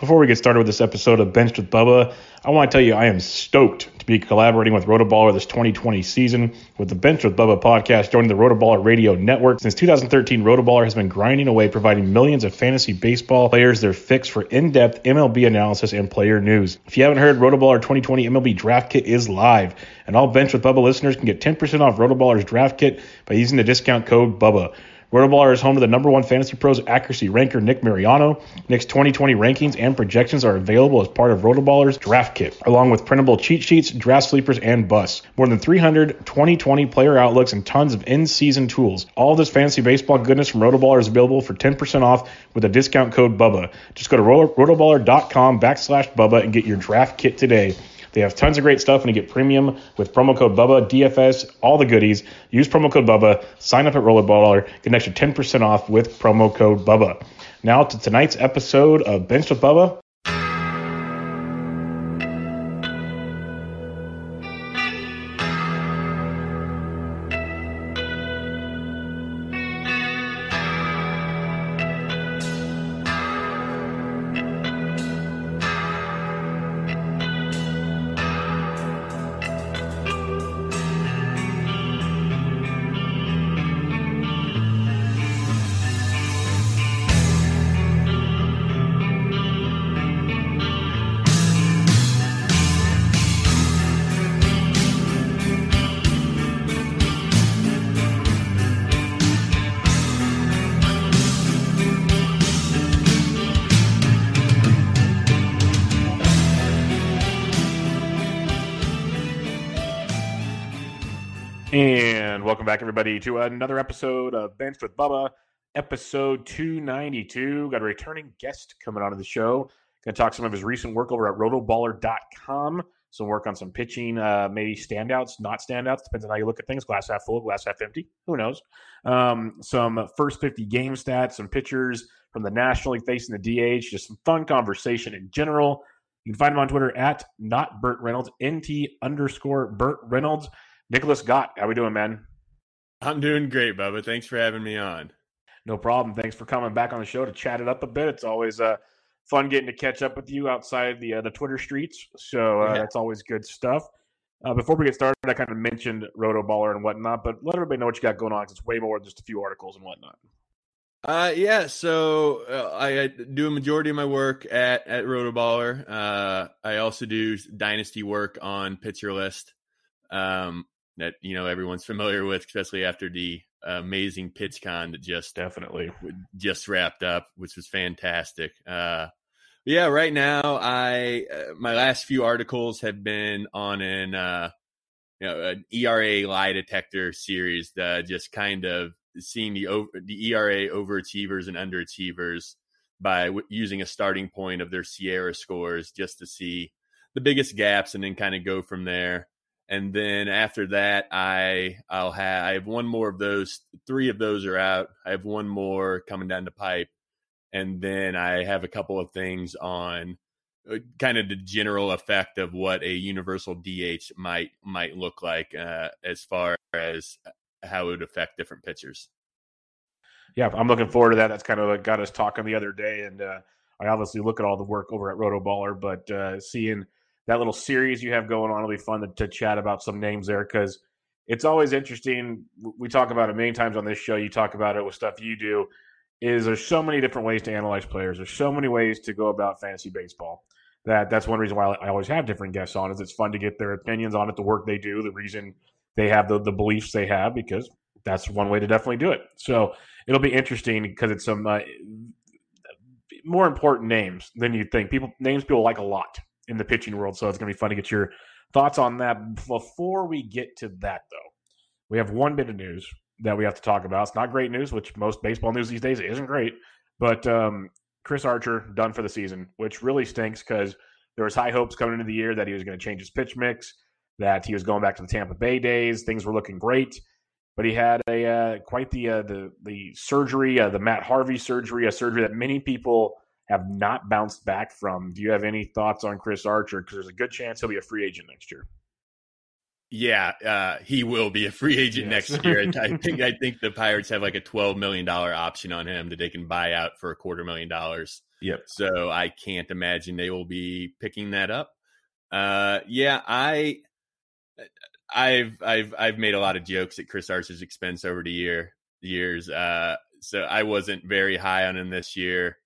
Before we get started with this episode of Benched with Bubba, I want to tell you I am stoked to be collaborating with Rotoballer this 2020 season with the Benched with Bubba podcast joining the Rotoballer Radio Network. Since 2013, Rotoballer has been grinding away providing millions of fantasy baseball players their fix for in-depth MLB analysis and player news. If you haven't heard, Rotoballer 2020 MLB Draft Kit is live, and all Benched with Bubba listeners can get 10% off Rotoballer's Draft Kit by using the discount code BUBBA. Rotoballer is home to the number one fantasy pros accuracy ranker, Nick Mariano. Nick's 2020 rankings and projections are available as part of Rotoballer's draft kit, along with printable cheat sheets, draft sleepers, and busts. More than 300 2020 player outlooks and tons of in-season tools. All this fantasy baseball goodness from Rotoballer is available for 10% off with a discount code BUBBA. Just go to rotoballer.com backslash BUBBA and get your draft kit today. They have tons of great stuff, and you get premium with promo code Bubba, DFS, all the goodies. Use promo code Bubba, sign up at Rollerballer, get an extra 10% off with promo code Bubba. Now to tonight's episode of Bench with Bubba. And welcome back, everybody, to another episode of Bench with Bubba, episode 292. Got a returning guest coming on to the show. Going to talk some of his recent work over at rotoballer.com. Some work on some pitching, uh, maybe standouts, not standouts, depends on how you look at things. Glass half full, glass half empty. Who knows? Um, some first 50 game stats, some pitchers from the National League facing the DH, just some fun conversation in general. You can find him on Twitter at not Burt Reynolds, NT underscore Burt Reynolds. Nicklaus Gaut, how we doing, man? I'm doing great, Bubba. Thanks for having me on. No problem. Thanks for coming back on the show to chat it up a bit. It's always uh, fun getting to catch up with you outside the uh, the Twitter streets. So uh, yeah. that's always good stuff. Uh, before we get started, I kind of mentioned Rotoballer and whatnot, but let everybody know what you got going on because it's way more than just a few articles and whatnot. Uh, yeah. So uh, I, I, do a majority of my work at at Rotoballer. Uh, I also do dynasty work on Pitcher List. Um, that you know everyone's familiar with, especially after the amazing PitchCon that just definitely just wrapped up, which was fantastic. Uh, yeah, right now I uh, my last few articles have been on an uh, you know an ERA lie detector series that just kind of seeing the over, the ERA overachievers and underachievers by w- using a starting point of their SIERA scores just to see the biggest gaps and then kind of go from there and then after that i i'll have i have one more of those three of those are out. I have one more coming down the pipe. And then i have a couple of things on uh, kind of the general effect of what a universal dh might might look like uh, as far as how it would affect different pitchers. Yeah i'm looking forward to that. That's kind of what got us talking the other day. And uh, i obviously look at all the work over at rotoballer but uh, seeing that little series you have going on will be fun to, to chat about some names there because it's always interesting. We talk about it many times on this show. You talk about it with stuff you do. Is there's so many different ways to analyze players. There's so many ways to go about fantasy baseball. That that's one reason why I always have different guests on. Is it's fun to get their opinions on it, the work they do, the reason they have the the beliefs they have, because that's one way to definitely do it. So it'll be interesting because it's some uh, more important names than you think. People names people like a lot in the pitching world, so it's going to be fun to get your thoughts on that. Before we get to that, though, we have one bit of news that we have to talk about. It's not great news, which most baseball news these days isn't great, but um, Chris Archer done for the season, which really stinks because there was high hopes coming into the year that he was going to change his pitch mix, that he was going back to the Tampa Bay days. Things were looking great, but he had a uh, quite the uh, the the surgery, uh, the Matt Harvey surgery, a surgery that many people have not bounced back from. Do you have any thoughts on Chris Archer? Because there's a good chance he'll be a free agent next year. Yeah, uh, he will be a free agent yes. next year. I think I think the Pirates have like a twelve million dollar option on him that they can buy out for a quarter million dollars. Yep. So I can't imagine they will be picking that up. Uh, yeah, I, I've I've I've made a lot of jokes at Chris Archer's expense over the year years. Uh, so I wasn't very high on him this year.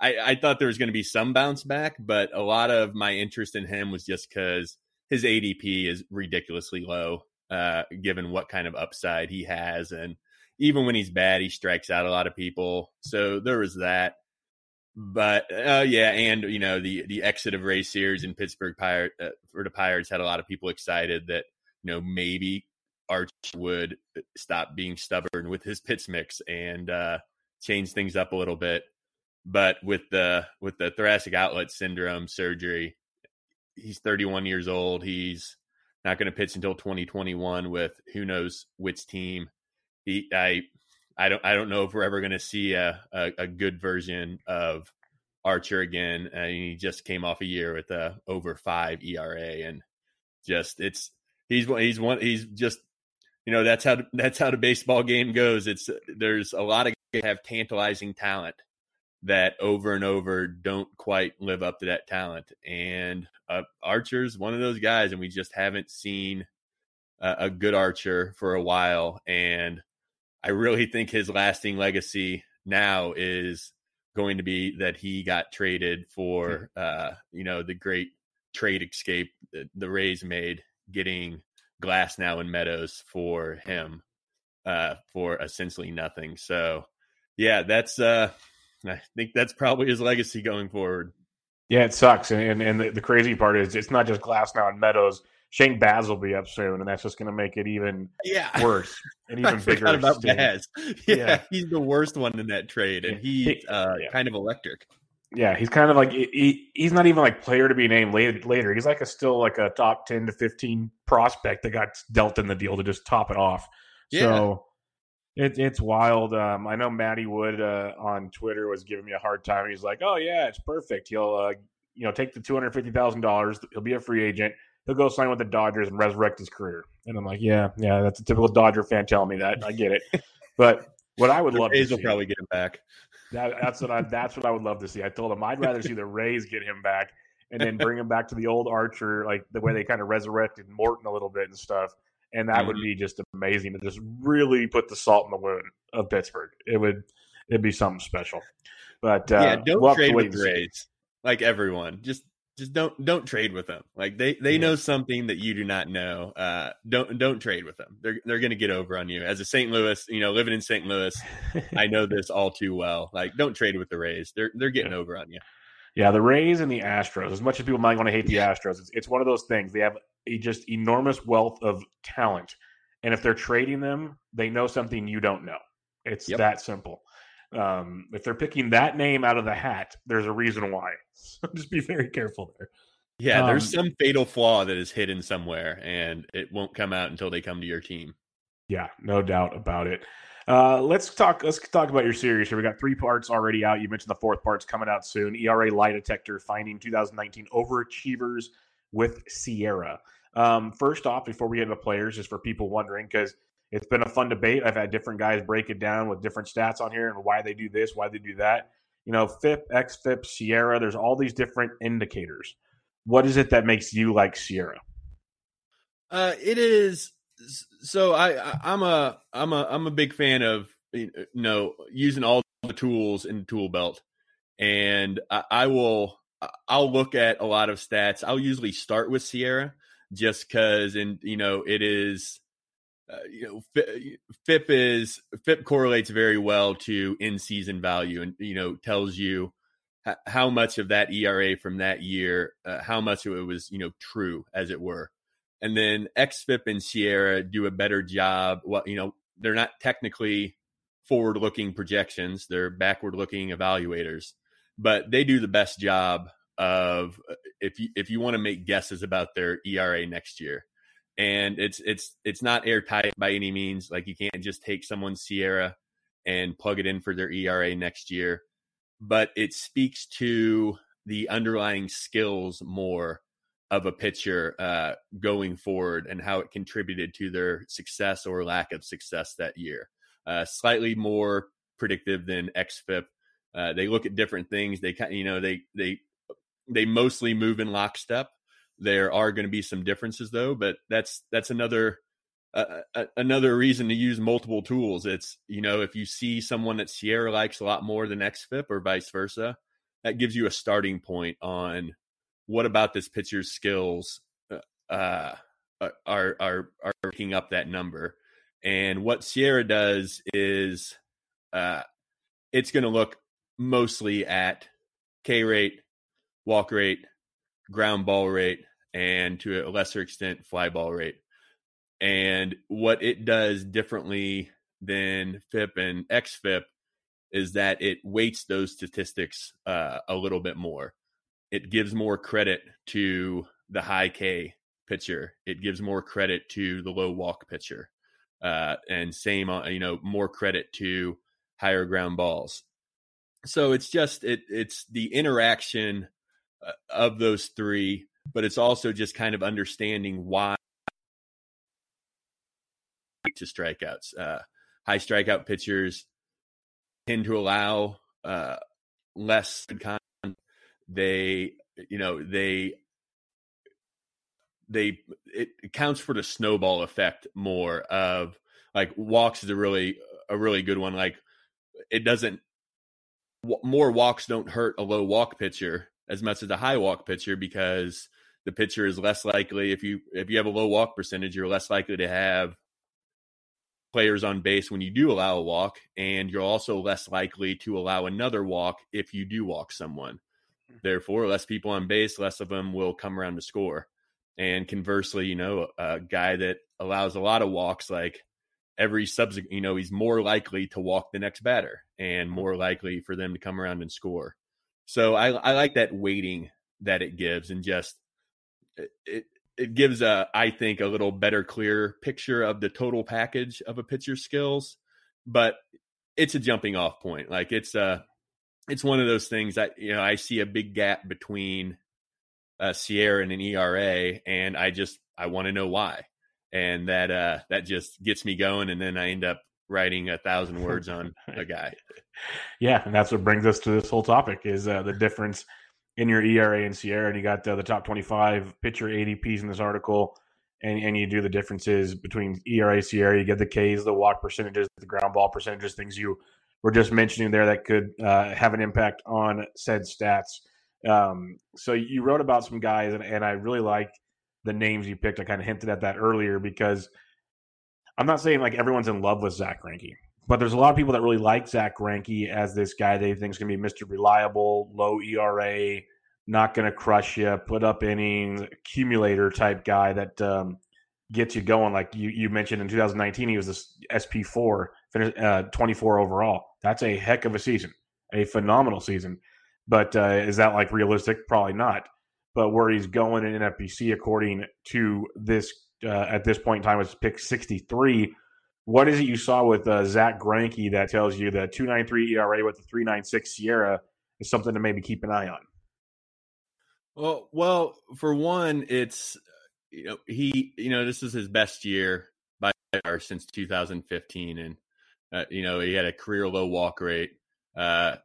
I, I thought there was going to be some bounce back, but a lot of my interest in him was just because his ADP is ridiculously low, uh, given what kind of upside he has. And even when he's bad, he strikes out a lot of people. So there was that. But uh, yeah, and you know the the exit of Ray Searage in Pittsburgh Pirate uh, for the Pirates had a lot of people excited that you know maybe Arch would stop being stubborn with his pitch mix and uh, change things up a little bit. But with the with the thoracic outlet syndrome surgery, he's 31 years old. He's not going to pitch until 2021 with who knows which team. He I I don't I don't know if we're ever going to see a, a, a good version of Archer again. Uh, he just came off a year with a over five ERA, and just it's he's he's one he's just you know that's how that's how the baseball game goes. It's there's a lot of have tantalizing talent, that over and over don't quite live up to that talent. And uh, Archer's one of those guys, and we just haven't seen a, a good Archer for a while. And I really think his lasting legacy now is going to be that he got traded for, uh, you know, the great trade escape that the Rays made, getting Glasnow and Meadows for him uh, for essentially nothing. So, yeah, that's uh, I think that's probably his legacy going forward. Yeah, it sucks, and and the, the crazy part is it's not just Glasnow and Meadows. Shane Baz will be up soon, and that's just going to make it even yeah. worse and even bigger. about Baz. Yeah, yeah, he's the worst one in that trade, and he's uh, yeah. kind of electric. Yeah, he's kind of like he, he's not even like player to be named later. Later, he's like a still like a top ten to fifteen prospect that got dealt in the deal to just top it off. Yeah. So it, it's wild. Um, I know Matty Wood uh, on Twitter was giving me a hard time. He's like, "Oh yeah, it's perfect. He'll uh, you know take the two hundred fifty thousand dollars. He'll be a free agent. He'll go sign with the Dodgers and resurrect his career." And I'm like, "Yeah, yeah, that's a typical Dodger fan telling me that. I get it." But what I would love Rays to will probably get him back. That, that's what I that's what I would love to see. I told him I'd rather see the Rays get him back and then bring him back to the old Archer, like the way they kind of resurrected Morton a little bit and stuff and that mm-hmm. would be just amazing to just really put the salt in the wound of Pittsburgh. It would it'd be something special. But uh, yeah, don't we'll trade with the Rays like everyone. Just just don't don't trade with them. Like they they yeah. know something that you do not know. Uh, don't don't trade with them. They're they're going to get over on you. As a St. Louis, you know, living in St. Louis, I know this all too well. Like don't trade with the Rays. They're they're getting yeah. over on you. Yeah, the Rays and the Astros. As much as people might want to hate the Astros, it's, it's one of those things. They have a just enormous wealth of talent. And if they're trading them, they know something you don't know. It's yep. that simple. Um, if they're picking that name out of the hat, there's a reason why. So just be very careful there. Yeah, um, there's some fatal flaw that is hidden somewhere, and it won't come out until they come to your team. Yeah, no doubt about it. Uh, let's talk. Let's talk about your series here. We got three parts already out. You mentioned the fourth part's coming out soon. ERA lie detector finding 2019 overachievers with SIERA. Um, first off, before we get into players, just for people wondering, because it's been a fun debate. I've had different guys break it down with different stats on here and why they do this, why they do that. You know, FIP, XFIP, SIERA. there's all these different indicators. What is it that makes you like SIERA? Uh, it is so I, I'm a I'm a I'm a big fan of you know using all the tools in the tool belt, and I, I will I'll look at a lot of stats. I'll usually start with SIERA just because, and you know, it is, uh, you know, FIP is FIP correlates very well to in season value, and you know, tells you how much of that ERA from that year, uh, how much of it was, you know, true as it were. And then XFIP and SIERA do a better job. Well, you know, they're not technically forward looking projections, they're backward looking evaluators, but they do the best job of uh, if you if you want to make guesses about their ERA next year. And it's it's it's not airtight by any means. Like you can't just take someone's SIERA and plug it in for their ERA next year but it speaks to the underlying skills more of a pitcher uh, going forward and how it contributed to their success or lack of success that year. Uh, slightly more predictive than XFIP. Uh, they look at different things. They kind, you know, they they they mostly move in lockstep. There are going to be some differences though, but that's that's another uh, another reason to use multiple tools. It's, you know, if you see someone that SIERA likes a lot more than XFIP or vice versa, that gives you a starting point on what about this pitcher's skills uh, uh are are are making up that number. And what SIERA does is uh, it's going to look mostly at K rate, walk rate, ground ball rate, and to a lesser extent, fly ball rate. And what it does differently than FIP and XFIP is that it weights those statistics uh, a little bit more. It gives more credit to the high K pitcher. It gives more credit to the low walk pitcher, uh, and same, you know, more credit to higher ground balls. So it's just it it's the interaction uh, of those three, but it's also just kind of understanding why to strikeouts. Uh, high strikeout pitchers tend to allow uh, less content. They, you know, they they it counts for the snowball effect more of like walks is a really a really good one. Like it doesn't more walks don't hurt a low walk pitcher as much as a high walk pitcher because the pitcher is less likely if you if you have a low walk percentage you're less likely to have players on base when you do allow a walk, and you're also less likely to allow another walk if you do walk someone. Therefore, less people on base, less of them will come around to score. And conversely, you know, a guy that allows a lot of walks, like every subsequent, you know, he's more likely to walk the next batter and hmm. more likely for them to come around and score. So I, I like that weighting that it gives and just it, it gives a I think a little better, clear picture of the total package of a pitcher's skills. But it's a jumping off point. Like it's a it's one of those things that you know I see a big gap between uh, SIERA and an ERA, and I just I want to know why, and that uh that just gets me going, and then I end up writing a thousand words on a guy. Yeah, and that's what brings us to this whole topic is uh, the difference in your ERA and SIERA, and you got uh, the top 25 pitcher ADPs in this article, and, and you do the differences between ERA, SIERA, you get the Ks, the walk percentages, the ground ball percentages, things you were just mentioning there that could uh, have an impact on said stats. Um, so you wrote about some guys, and, and I really like the names you picked. I kind of hinted at that earlier because I'm not saying like everyone's in love with Zack Greinke. But there's a lot of people that really like Zack Greinke as this guy they think is going to be Mr. Reliable, low ERA, not going to crush you, put up innings, accumulator type guy that um, gets you going. Like you, you mentioned in 2019, he was this SP4, uh, 24 overall. That's a heck of a season, a phenomenal season. But uh, is that like realistic? Probably not. But where he's going in NFBC, according to this uh, at this point in time, was pick 63 what is it you saw with uh, Zack Greinke that tells you that 293 ERA with the 396 SIERA is something to maybe keep an eye on? Well, well, for one, it's you know he you know this is his best year by far since 2015, and uh, you know he had a career low walk rate, uh,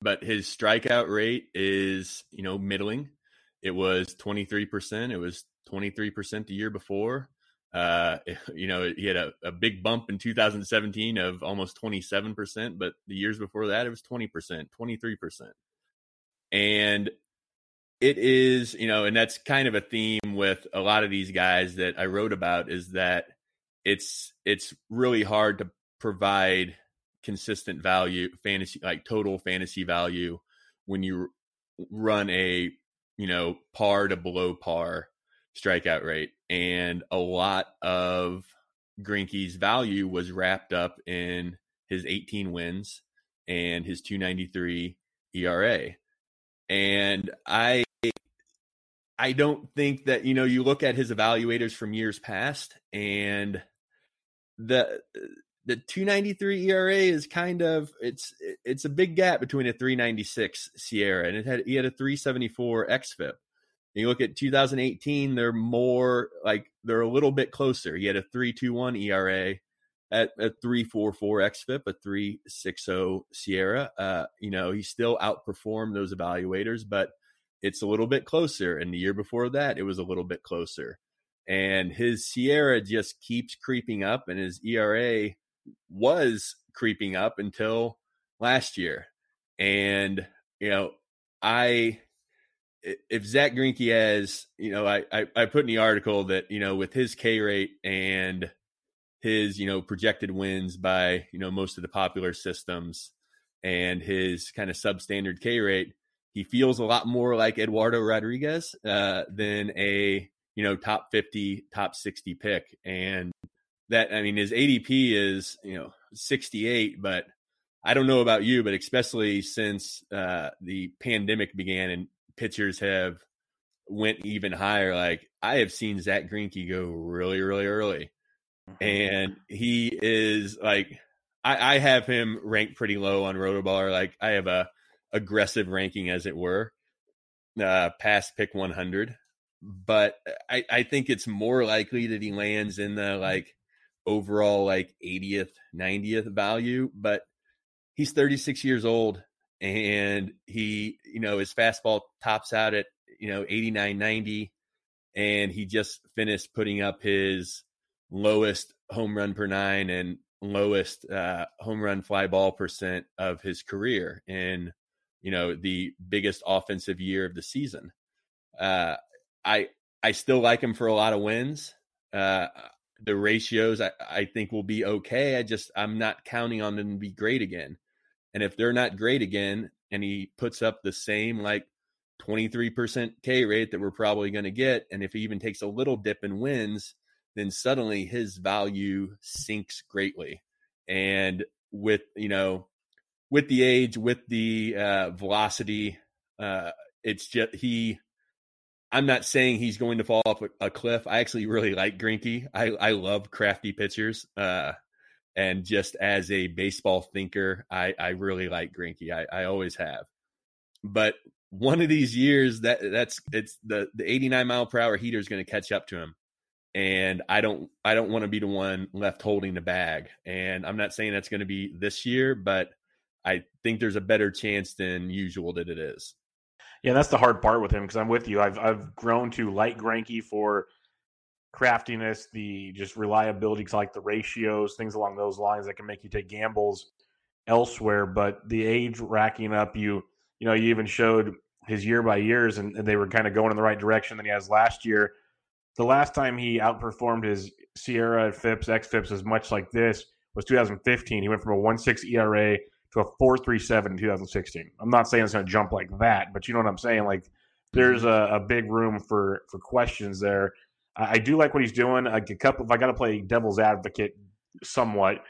but his strikeout rate is you know middling. It was 23 percent. It was 23 percent the year before. Uh, you know, he had a, a big bump in 2017 of almost 27%, but the years before that, it was 20%, 23%. And it is, you know, and that's kind of a theme with a lot of these guys that I wrote about is that it's it's really hard to provide consistent value fantasy like total fantasy value when you run a you know par to below par strikeout rate. And a lot of Greinke's value was wrapped up in his 18 wins and his 293 ERA and I I don't think that you know you look at his evaluators from years past and the the 293 ERA is kind of it's it's a big gap between a 396 SIERA and it had he had a 374 xFIP. you look at 2018, they're more like they're a little bit closer. He had a 321 ERA at a 344 xFIP, a 360 SIERA. Uh, you know, he still outperformed those evaluators, but it's a little bit closer. And the year before that, it was a little bit closer. And his SIERA just keeps creeping up, and his ERA was creeping up until last year. And, you know, I, if Zack Greinke has, you know, I, I, I put in the article that, you know, with his K rate and his, you know, projected wins by, you know, most of the popular systems and his kind of substandard K rate, he feels a lot more like Eduardo Rodriguez uh, than a you know top 50 top 60 pick and that i mean his adp is you know 68 but i don't know about you but especially since uh, the pandemic began and pitchers have went even higher like i have seen zack Greinke go really really early mm-hmm. and he is like I, I have him ranked pretty low on rotoballer like i have a aggressive ranking, as it were, uh, past pick 100. But I, I think it's more likely that he lands in the like overall like 80th, 90th value. But he's 36 years old and he, you know, his fastball tops out at, you know, 89, 90. And he just finished putting up his lowest home run per nine and lowest uh, home run fly ball percent of his career in you know, the biggest offensive year of the season. Uh, I I still like him for a lot of wins. Uh, the ratios I, I think will be okay. I just I'm not counting on them to be great again. And if they're not great again, and he puts up the same like 23% K rate that we're probably going to get, and if he even takes a little dip in wins, then suddenly his value sinks greatly. And with you know with the age, with the uh, velocity, uh, it's just he. I'm not saying he's going to fall off a, cliff. I actually really like Greinke. I I love crafty pitchers. Uh, and just as a baseball thinker, I I really like Greinke. I I always have. But one of these years that that's it's the the 89 mile per hour heater is going to catch up to him and I don't I don't want to be the one left holding the bag. And I'm not saying that's going to be this year, but I think there's a better chance than usual that it is. Yeah, that's the hard part with him because I'm with you. I've I've grown to like Greinke for craftiness, the just reliability, like the ratios, things along those lines that can make you take gambles elsewhere. But the age racking up, you you know, you even showed his year by years, and, and they were kind of going in the right direction than he has last year. The last time he outperformed his SIERA FIPS, XFIPS as much like this was 2015. He went from a 1.6 ERA to a 437 in 2016. I'm not saying it's going to jump like that, but you know what I'm saying? Like there's mm-hmm. a, a big room for for questions there. I, I do like what he's doing. Like a couple, if I got to play devil's advocate somewhat,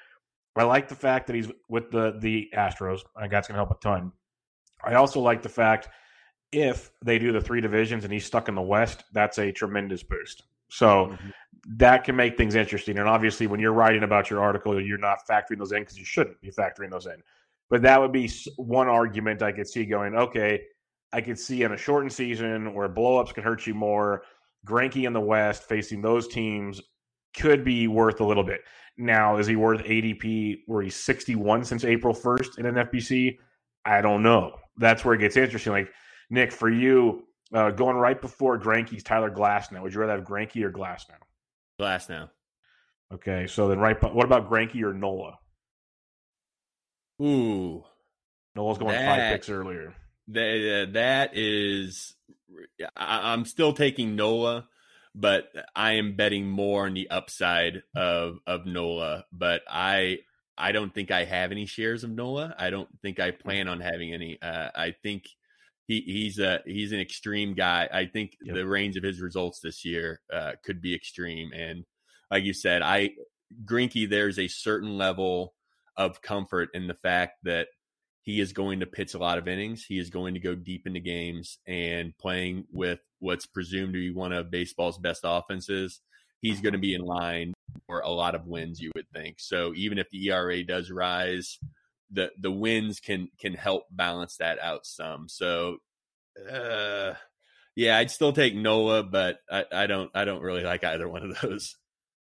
I like the fact that he's with the the Astros. I think that's going to help a ton. I also like the fact if they do the three divisions and he's stuck in the West, that's a tremendous boost. So mm-hmm. that can make things interesting. And obviously, when you're writing about your article, you're not factoring those in because you shouldn't be factoring those in. But that would be one argument I could see going, okay, I could see in a shortened season where blowups can hurt you more. Greinke in the West facing those teams could be worth a little bit. Now, is he worth ADP where he's 61 since April 1st in an FBC? I don't know. That's where it gets interesting. Like, Nick, for you, uh, going right before Greinke's Tyler Glasnow. would you rather have Greinke or Glasnow? Glass now. Okay, so then right. What about Greinke or Nola? Ooh, Nola's going That- five picks earlier. that that is. I, I'm still taking Nola, but I am betting more on the upside of of Nola. But I I don't think I have any shares of Nola. I don't think I plan on having any. Uh, I think he he's a he's an extreme guy. I think Yep. the range of his results this year uh, could be extreme. And like you said, I Greinke, there's a certain level of comfort in the fact that he is going to pitch a lot of innings. He is going to go deep into games and playing with what's presumed to be one of baseball's best offenses. He's going to be in line for a lot of wins, you would think. So even if the ERA does rise, the the wins can can help balance that out some. So uh yeah, I'd still take Nola, but I, I don't I don't really like either one of those.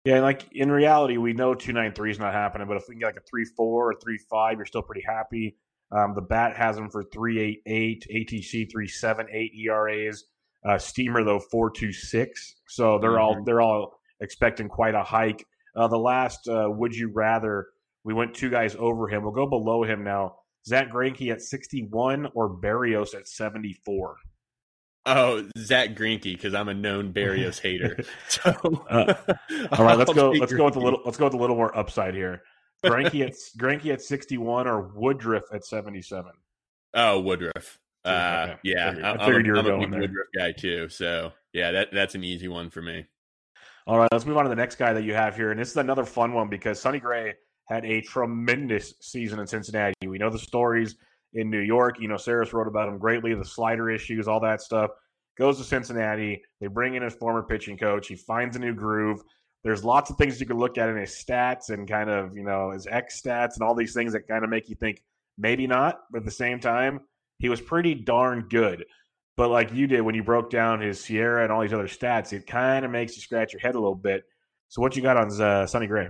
Yeah, like in reality, we know two nine three is not happening, but if we can get like a three four or three five, you're still pretty happy. Um, the bat has them for three eight eight, ATC three seven eight ERAs. Uh, Steamer though four two six, so they're all they're all expecting quite a hike. Uh, the last uh, would you rather we went two guys over him. We'll go below him now. Zack Greinke at sixty one or Berrios at seventy four. Oh, Zack Greinke, because I'm a known Berrios hater. So, Uh, All right, let's go. Let's go with a little. Let's go with a little more upside here. Greinke at Greinke at sixty one or Woodruff at seventy seven. Oh, Woodruff. Uh, Okay. yeah, Figured- I figured I'm you were a- I'm a going big there. Woodruff guy too. So yeah, that that's an easy one for me. All right, let's move on to the next guy that you have here, and this is another fun one because Sonny Gray had a tremendous season in Cincinnati. We know the stories in New York. You know, Sarris wrote about him greatly, the slider issues, all that stuff. Goes to Cincinnati. They bring in his former pitching coach. He finds a new groove. There's lots of things you can look at in his stats and kind of, you know, his X stats and all these things that kind of make you think maybe not, but at the same time, he was pretty darn good. But like you did when you broke down his SIERA and all these other stats, it kind of makes you scratch your head a little bit. So what you got on uh, Sonny Gray?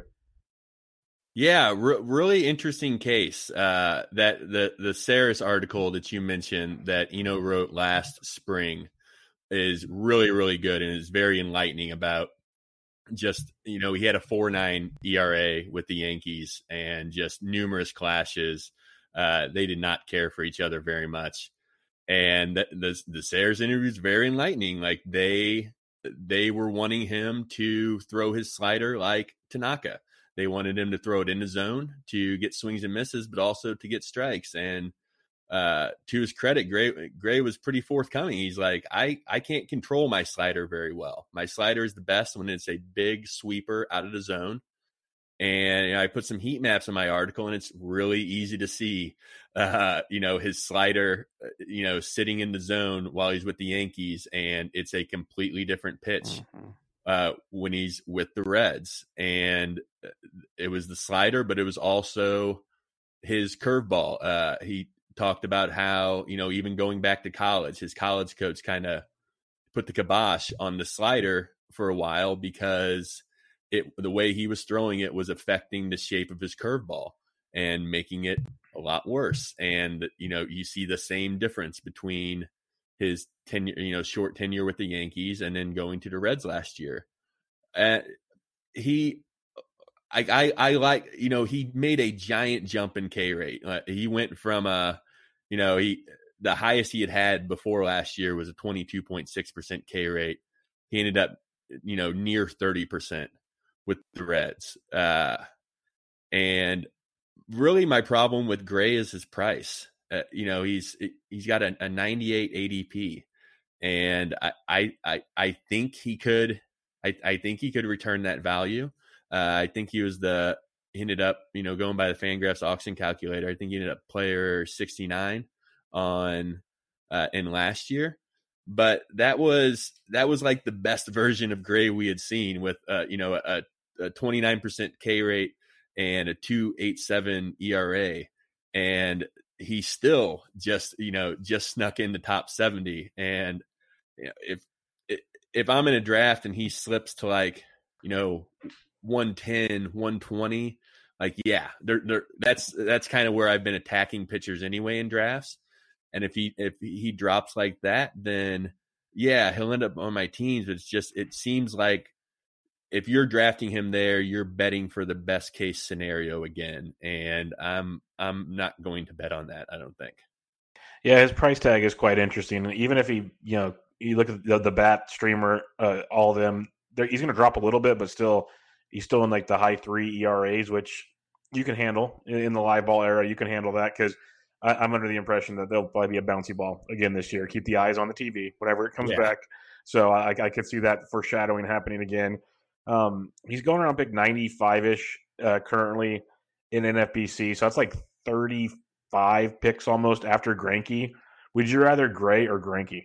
Yeah, re- really interesting case. Uh, that the the Sarris article that you mentioned that Eno wrote last spring is really really good and is very enlightening about just you know he had a four nine ERA with the Yankees and just numerous clashes. Uh, they did not care for each other very much, and the the, the Sarris interview is very enlightening. Like they they were wanting him to throw his slider like Tanaka. They wanted him to throw it in the zone to get swings and misses, but also to get strikes. And uh, to his credit, Gray Gray was pretty forthcoming. He's like, I I can't control my slider very well. My slider is the best when it's a big sweeper out of the zone. And you know, I put some heat maps in my article, and it's really easy to see, uh, you know, his slider, uh, you know, sitting in the zone while he's with the Yankees, and it's a completely different pitch uh, when he's with the Reds, and uh, it was the slider, but it was also his curveball. Uh, he talked about how you know even going back to college, his college coach kind of put the kibosh on the slider for a while because it the way he was throwing it was affecting the shape of his curveball and making it a lot worse. And you know you see the same difference between his tenure, you know, short tenure with the Yankees and then going to the Reds last year. Uh, he, I, I, I like, you know, he made a giant jump in K rate. Uh, he went from a, you know, he, the highest he had had before last year was a 22.6% K rate. He ended up, you know, near 30% with the Reds. Uh, and really my problem with Gray is his price. Uh, you know, he's he's got a, a 98 ADP, and I, I I think he could. I, I think he could return that value. Uh, I think he was the he ended up you know going by the Fangraphs auction calculator. I think he ended up player 69 on uh, in last year, but that was that was like the best version of Gray we had seen with uh, you know a, a 29% K rate and a 287 ERA and he still just you know just snuck in the top 70 and you know, if if i'm in a draft and he slips to like you know 110 120 like yeah they're, they're, that's that's kind of where i've been attacking pitchers anyway in drafts and if he if he drops like that then yeah he'll end up on my teams but it's just it seems like if you're drafting him there, you're betting for the best case scenario again, and I'm I'm not going to bet on that. I don't think. Yeah, his price tag is quite interesting. Even if he, you know, you look at the, the bat streamer, uh, all of them, he's going to drop a little bit, but still, he's still in like the high three ERAs, which you can handle in the live ball era. You can handle that because I'm under the impression that they'll probably be a bouncy ball again this year. Keep the eyes on the TV whenever it comes yeah. back. So I, I could see that foreshadowing happening again. Um, he's going around pick 95 ish uh, currently in NFBC. So that's like 35 picks almost after Greinke. Would you rather Gray or Greinke?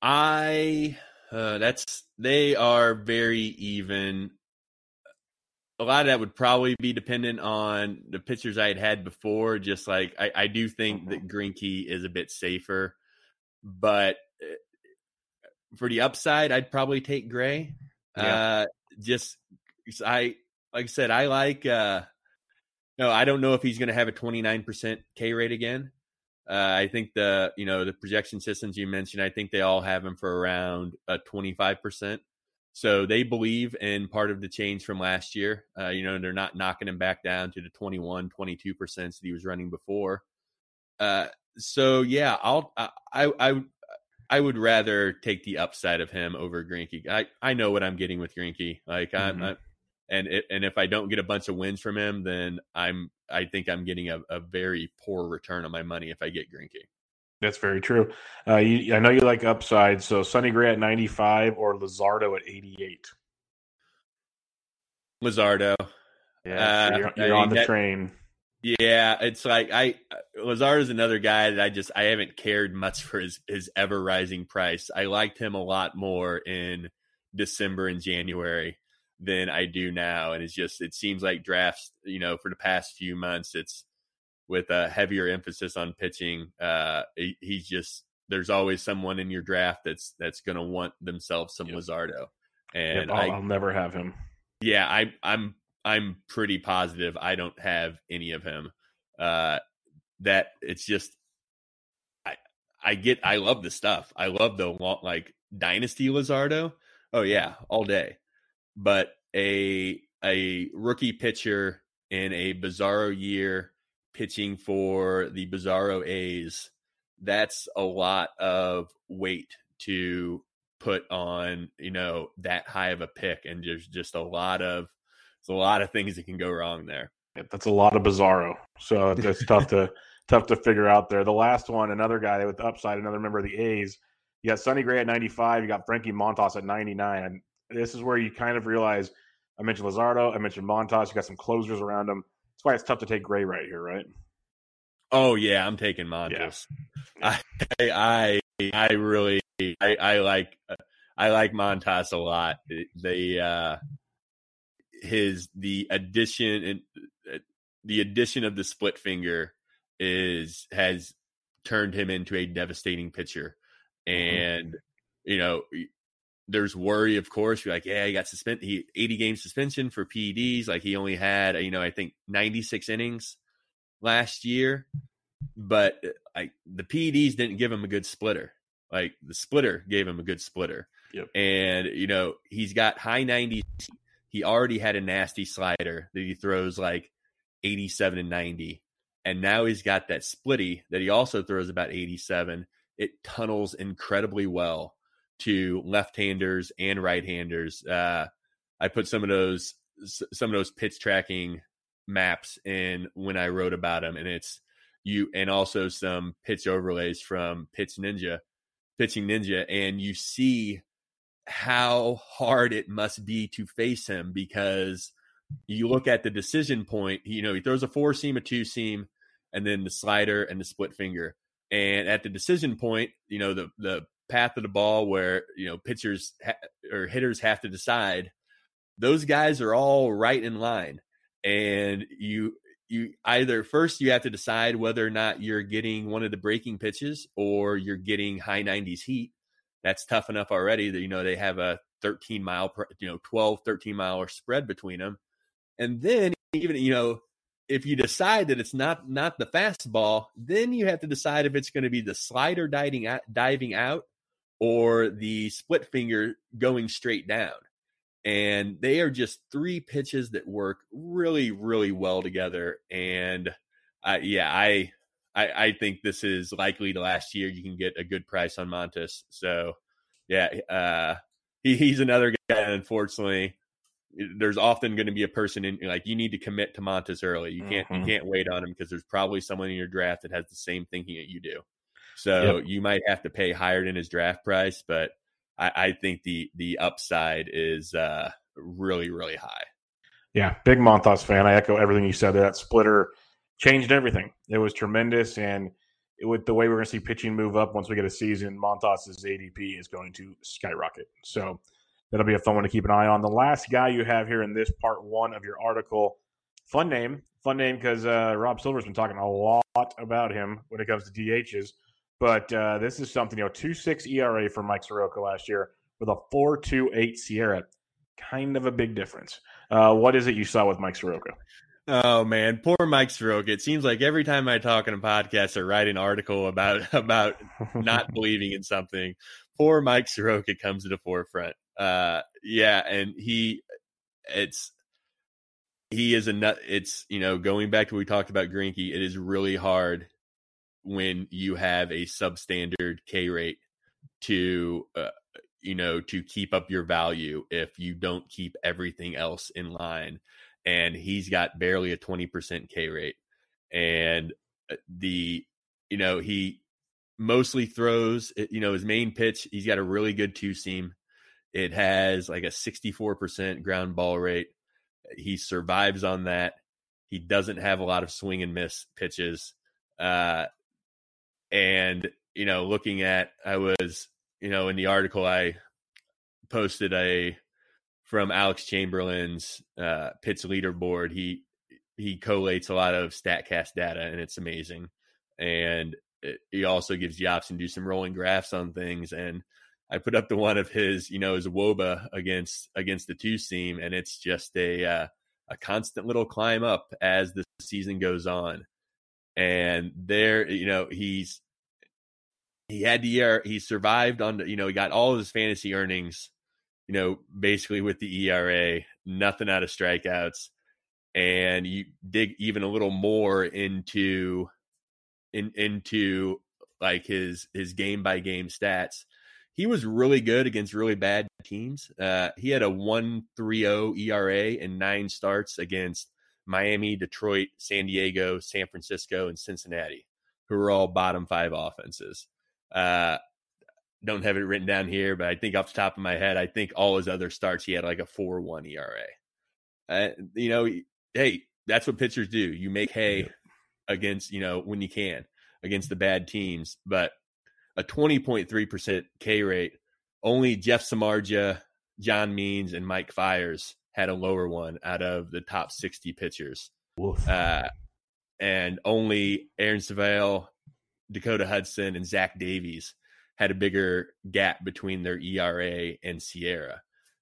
I uh, that's they are very even. A lot of that would probably be dependent on the pitchers I had had before. Just like I, I do think that mm-hmm. Greinke is a bit safer, but for the upside, I'd probably take Gray. Yeah. Uh, just I like I said, I like. uh No, I don't know if he's going to have a twenty nine percent K rate again. Uh, I think the you know the projection systems you mentioned, I think they all have him for around a twenty five percent. So they believe in part of the change from last year. Uh, you know, they're not knocking him back down to the 21, 22 percent that he was running before. Uh, so yeah, I'll I, I I would rather take the upside of him over Greinke. I I know what I'm getting with Greinke. Like mm-hmm. I'm, I'm and it, and if I don't get a bunch of wins from him, then I'm I think I'm getting a, a very poor return on my money if I get Greinke. That's very true. Uh, you, I know you like upside, so Sonny Gray at 95 or Luzardo at 88. Luzardo. Yeah, so you're, you're on the that, train. Yeah, it's like I Luzardo is another guy that I just I haven't cared much for his his ever rising price. I liked him a lot more in December and January than I do now, and it's just it seems like drafts. You know, for the past few months, it's with a heavier emphasis on pitching. Uh, he, he's just there's always someone in your draft that's that's going to want themselves some yep. Luzardo, and yep, I'll, I, will never have him. Yeah, I I'm I'm pretty positive I don't have any of him. Uh, that it's just I I get I love the stuff. I love the like dynasty Luzardo. Oh yeah, all day. But a a rookie pitcher in a bizarro year pitching for the bizarro A's, that's a lot of weight to put on, you know, that high of a pick and there's just a lot of there's a lot of things that can go wrong there. Yeah, that's a lot of bizarro. So it's tough to tough to figure out there. The last one, another guy with upside, another member of the A's. You got Sonny Gray at 95. You got Frankie Montas at 99. And this is where you kind of realize I mentioned Luzardo. I mentioned Montas. You got some closers around him. That's why it's tough to take Gray right here, right? Oh yeah, I'm taking Montas. Yeah. I, I I really I, I like I like Montas a lot. The uh his the addition and uh, the addition of the split finger is has turned him into a devastating pitcher. Mm-hmm. And mm-hmm. you know, there's worry, of course. You're like, yeah, he got suspended. He 80 game suspension for PEDs. Like he only had, you know, I think 96 innings last year, but uh, like the PEDs didn't give him a good splitter. Like the splitter gave him a good splitter. Yep. And you know, he's got high 90s he already had a nasty slider that he throws like 87 and 90. And now he's got that splitty that he also throws about 87. It tunnels incredibly well to left-handers and right-handers. Uh, I put some of those some of those pitch tracking maps in when I wrote about him, and it's you and also some pitch overlays from Pitch Ninja, Pitching Ninja, and you see how hard it must be to face him because you look at the decision point, you know, he throws a four seam, a two seam, and then the slider and the split finger. And at the decision point, you know, the the path of the ball where, you know, pitchers ha- or hitters have to decide, those guys are all right in line. And you you either first you have to decide whether or not you're getting one of the breaking pitches or you're getting high 90s heat that's tough enough already that you know they have a 13 mile you know 12 13 mile spread between them and then even you know if you decide that it's not not the fastball then you have to decide if it's going to be the slider diving out, diving out or the split finger going straight down. And they are just three pitches that work really, really well together. And uh, yeah, I, I, I think this is likely the last year you can get a good price on Montas. So yeah, uh, he, he's another guy. Unfortunately, there's often going to be a person in like you need to commit to Montas early. You can't mm-hmm. you can't wait on him because there's probably someone in your draft that has the same thinking that you do. So yep. you might have to pay higher than his draft price, but I, I think the the upside is uh, really really high. Yeah, big Montas fan. I echo everything you said. That splitter changed everything. It was tremendous, and with the way we're going to see pitching move up once we get a season, Montas's ADP is going to skyrocket. So that'll be a fun one to keep an eye on. The last guy you have here in this part one of your article, fun name, fun name because uh, Rob Silver's been talking a lot about him when it comes to DHs. But uh, this is something, you know, 2 6 ERA for Mike Soroka last year with a 4 2 8 SIERA. Kind of a big difference. Uh, what is it you saw with Mike Soroka? Oh man, poor Mike Soroka. It seems like every time I talk in a podcast or write an article about about not believing in something, poor Mike Soroka comes to the forefront. Uh, yeah, and he, it's he is a nut. It's you know going back to what we talked about Greinke. It is really hard when you have a substandard K rate to uh, you know to keep up your value if you don't keep everything else in line and he's got barely a 20% K rate. And uh, the you know he mostly throws you know his main pitch he's got a really good two seam. It has like a 64% ground ball rate. He survives on that. He doesn't have a lot of swing and miss pitches uh and, you know, looking at, I was, you know, in the article, I posted a, from Alex Chamberlain's uh, Pitch leaderboard. He, he collates a lot of StatCast data and it's amazing. And it, he also gives you option to do some rolling graphs on things. And I put up the one of his, you know, his Woba against against the two seam, and it's just a uh, a constant little climb up as the season goes on. And there, you know, he's he had the year he survived on you know he got all of his fantasy earnings you know basically with the ERA nothing out of strikeouts and you dig even a little more into in into like his his game by game stats. He was really good against really bad teams. Uh he had a 130 ERA and 9 starts against Miami, Detroit, San Diego, San Francisco and Cincinnati who were all bottom 5 offenses. Uh, don't have it written down here, but I think off the top of my head, I think all his other starts, he had like a 4 1 ERA. Uh, you know, hey, that's what pitchers do. You make hay against, you know, when you can against the bad teams, but a 20.3% K rate, only Jeff Samardzija, John Means, and Mike Fiers had a lower one out of the top 60 pitchers. Uh, and only Aaron Civale Dakota Hudson and Zach Davies had a bigger gap between their ERA and SIERA.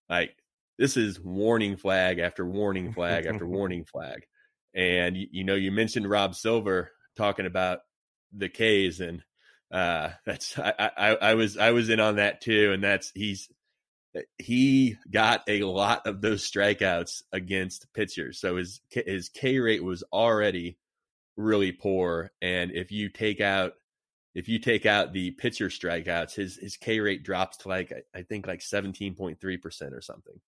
Like this is warning flag after warning flag after warning flag. And you, you, know, you mentioned Rob Silver talking about the K's, and uh, that's I, I, I was I was in on that too, and that's he's he got a lot of those strikeouts against pitchers, so his his K rate was already really poor. And if you take out if you take out the pitcher strikeouts, his his K rate drops to like I think like seventeen point three percent or something.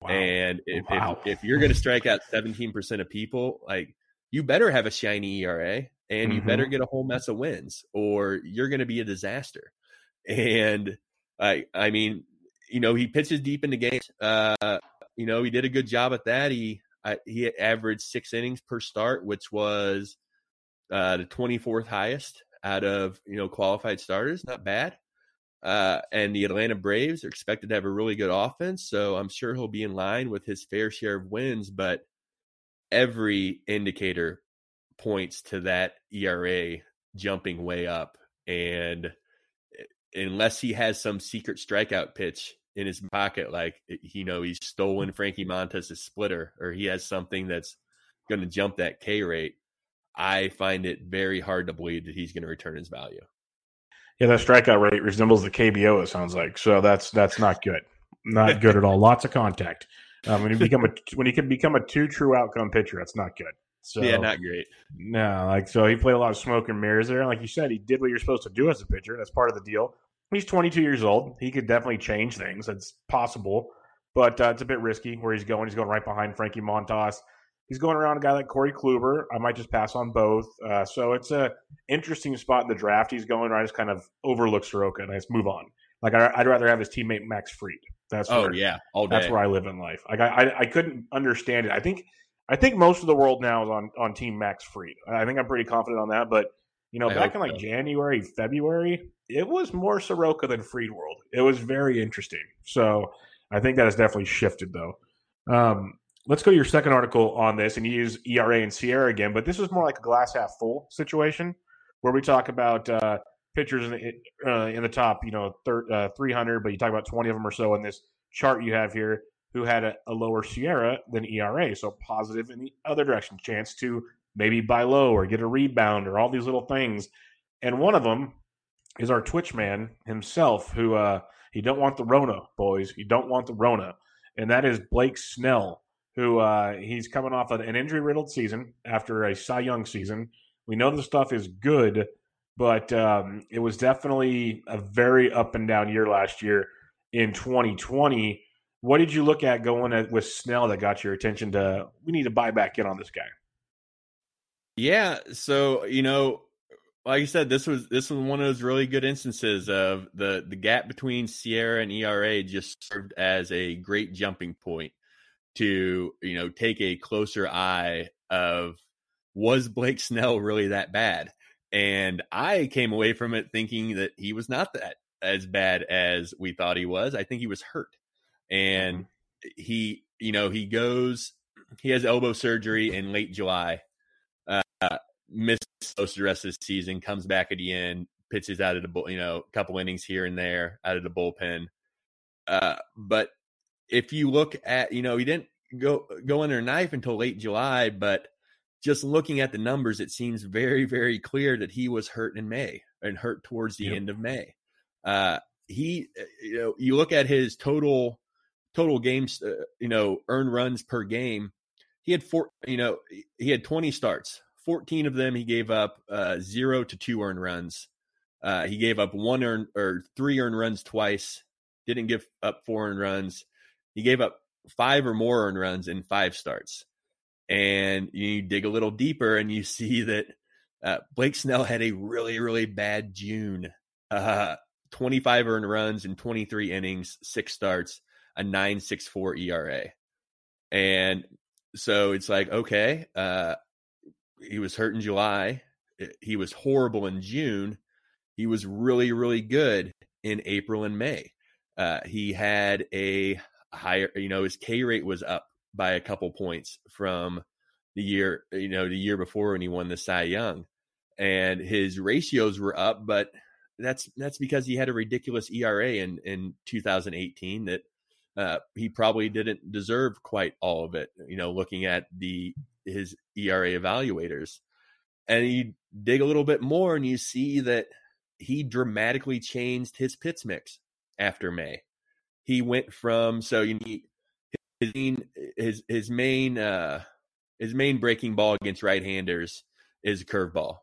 Wow. And if, wow. if, if you're going to strike out seventeen percent of people, like you better have a shiny ERA and you mm-hmm. better get a whole mess of wins, or you're going to be a disaster. And I I mean, you know, he pitches deep into games. Uh, you know, he did a good job at that. He I, he averaged six innings per start, which was uh, the 24th highest out of you know qualified starters. Not bad. Uh, and the Atlanta Braves are expected to have a really good offense, so I'm sure he'll be in line with his fair share of wins. But every indicator points to that ERA jumping way up, and eh, unless he has some secret strikeout pitch in his pocket, like eh, you know he's stolen Frankie Montas' splitter, or he has something that's going to jump that K rate, I find it very hard to believe that he's going to return his value. Yeah, that strikeout rate resembles the KBO. It sounds like so. That's that's not good. Not good at all. Lots of contact. Um, when you become a when you can become a two true outcome pitcher, that's not good. So yeah, not great. No, like so he played a lot of smoke and mirrors there. Like you said, he did what you're supposed to do as a pitcher. That's part of the deal. He's 22 years old. He could definitely change things. That's possible, but uh, it's a bit risky where he's going. He's going right behind Frankie Montas. He's going around a guy like Corey Kluber. I might just pass on both. Uh, so it's a interesting spot in the draft. He's going. I just kind of overlook Soroka and I just move on. Like I, would rather have his teammate Max Fried. That's oh where, yeah, all day. That's where I live in life. Like I, I, I couldn't understand it. I think I think most of the world now is on on Team Max Fried. I think I'm pretty confident on that. But you know, I back in like so. January, February, it was more Soroka than Fried world. It was very interesting. So I think that has definitely shifted though. Um, let's go to your second article on this, and you use ERA and SIERA again, but this was more like a glass half full situation where we talk about uh, pitchers in the, uh, in the top, you know, thir- uh, 300, but you talk about 20 of them or so in this chart you have here who had a, a, lower SIERA than ERA. So positive in the other direction, chance to maybe buy low or get a rebound or all these little things. And one of them is our Twitch man himself, who uh, he don't want the Rona, boys. You don't want the Rona. And that is Blake Snell, who uh, he's coming off an injury riddled season after a Cy Young season. We know the stuff is good, but um, it was definitely a very up and down year last year in 2020. What did you look at going at, with Snell that got your attention to we need to buy back in on this guy? Yeah, so you know, like you said, this was this was one of those really good instances of the the gap between SIERA and ERA just served as a great jumping point to you know take a closer eye of was Blake Snell really that bad? And I came away from it thinking that he was not that as bad as we thought he was. I think he was hurt. And mm-hmm. he, you know, he goes, he has elbow surgery in late July, uh, missed most of the rest of the season, comes back at the end, pitches out of the, you know, a couple innings here and there out of the bullpen. Uh, but if you look at, you know, he didn't go go under a knife until late July, but just looking at the numbers, it seems very, very clear that he was hurt in May and hurt towards the yep. end of May. Uh, he, uh, you know, you look at his total total games, uh, you know, earned runs per game. He had four, you know, he had 20 starts. 14 of them he gave up uh, zero to two earned runs. Uh, he gave up one earned or three earned runs twice. Didn't give up four earned runs. He gave up five or more earned runs in five starts and you dig a little deeper and you see that uh, Blake Snell had a really, really bad June. Uh, 25 earned runs in 23 innings, six starts, a 9.64 ERA. And so it's like, okay, uh, he was hurt in July. He was horrible in June. He was really, really good in April and May. Uh, he had a higher, you know, his K rate was up by a couple points from the year, you know, the year before when he won the Cy Young. And his ratios were up, but that's that's because he had a ridiculous ERA in in 2018 that uh, he probably didn't deserve quite all of it. You know, looking at the his ERA evaluators, and you dig a little bit more, and you see that he dramatically changed his pitch mix after May. He went from so you need his main his his main uh his main breaking ball against right-handers is a curveball.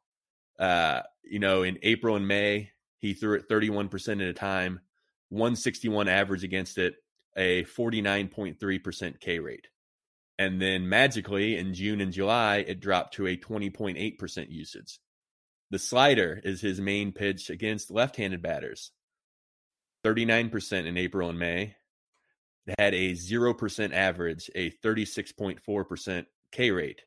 Uh, you know, in April and May, he threw it 31% at a time, 161 average against it, a 49.3% K rate. And then magically in June and July, it dropped to a 20.8% usage. The slider is his main pitch against left handed batters. 39% in April and May, had a 0% average, a 36.4% K rate.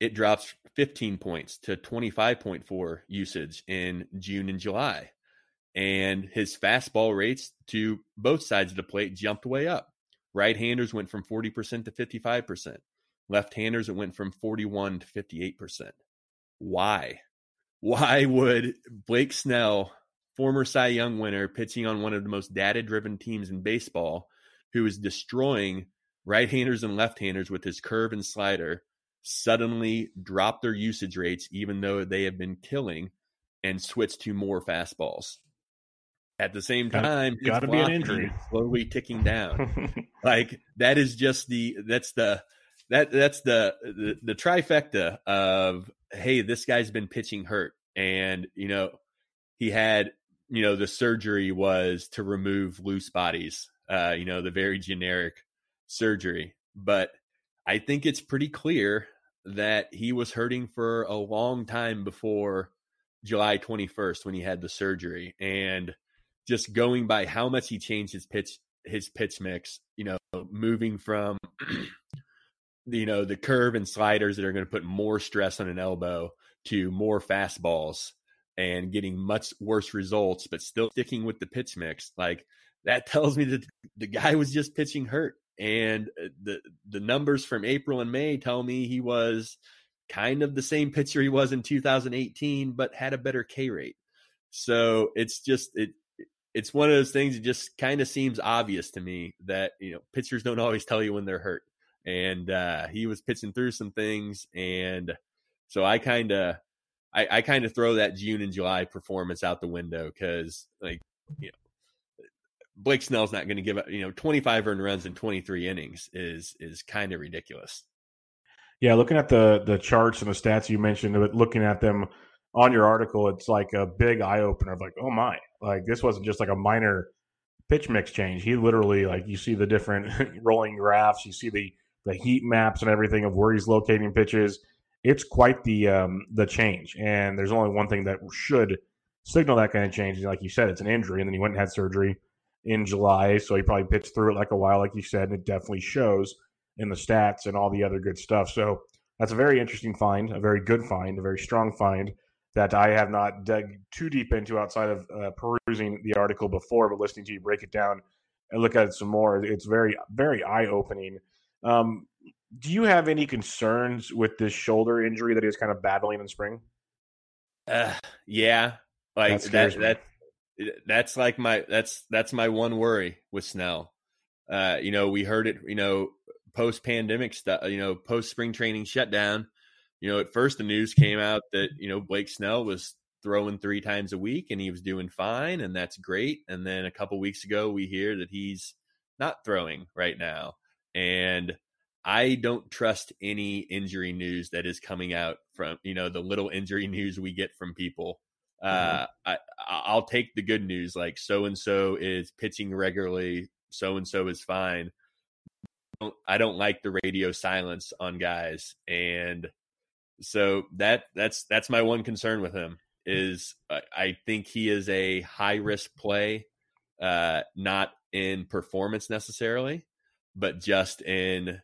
It drops 15 points to 25.4 usage in June and July. And his fastball rates to both sides of the plate jumped way up. Right handers went from 40% to 55%. Left handers, it went from 41 to 58%. Why? Why would Blake Snell, former Cy Young winner, pitching on one of the most data driven teams in baseball, who is destroying right handers and left handers with his curve and slider, suddenly drop their usage rates, even though they have been killing, and switch to more fastballs. at the same time, got to be an injury slowly ticking down. like that is just the that's the that that's the, the the trifecta of hey, this guy's been pitching hurt, and you know he had you know the surgery was to remove loose bodies, uh, you know the very generic surgery, but I think it's pretty clear that he was hurting for a long time before July 21st when he had the surgery and just going by how much he changed his pitch his pitch mix, you know, moving from you know the curve and sliders that are going to put more stress on an elbow to more fastballs and getting much worse results, but still sticking with the pitch mix. Like that tells me that the guy was just pitching hurt, and uh, the the numbers from April and May tell me he was kind of the same pitcher he was in 2018, but had a better K rate. So it's just it it's one of those things that just kind of seems obvious to me that you know pitchers don't always tell you when they're hurt and uh, he was pitching through some things and so i kind of i, I kind of throw that june and july performance out the window because like you know blake snell's not going to give up you know 25 earned runs in 23 innings is is kind of ridiculous yeah looking at the the charts and the stats you mentioned but looking at them on your article it's like a big eye-opener of like oh my like this wasn't just like a minor pitch mix change he literally like you see the different rolling graphs you see the the heat maps and everything of where he's locating pitches. It's quite the um, the change, and there's only one thing that should signal that kind of change. Like you said, it's an injury, and then he went and had surgery in July, so he probably pitched through it like a while, like you said, and it definitely shows in the stats and all the other good stuff. So that's a very interesting find, a very good find, a very strong find that I have not dug too deep into outside of uh, perusing the article before, but listening to you break it down and look at it some more, it's very, very eye opening um, do you have any concerns with this shoulder injury that he was kind of battling in spring? Uh, yeah, like that, that, that that's like my that's that's my one worry with Snell. Uh, you know, we heard it. You know, post pandemic stuff. You know, post spring training shutdown. You know, at first the news came out that you know Blake Snell was throwing three times a week and he was doing fine, and that's great. And then a couple weeks ago, we hear that he's not throwing right now. And I don't trust any injury news that is coming out from, you know, the little injury news we get from people. Mm-hmm. Uh, I, I'll take the good news, like so and so is pitching regularly, so and so is fine. I don't like the radio silence on guys, and so that that's that's my one concern with him is I think he is a high risk play, uh, not in performance necessarily, but just in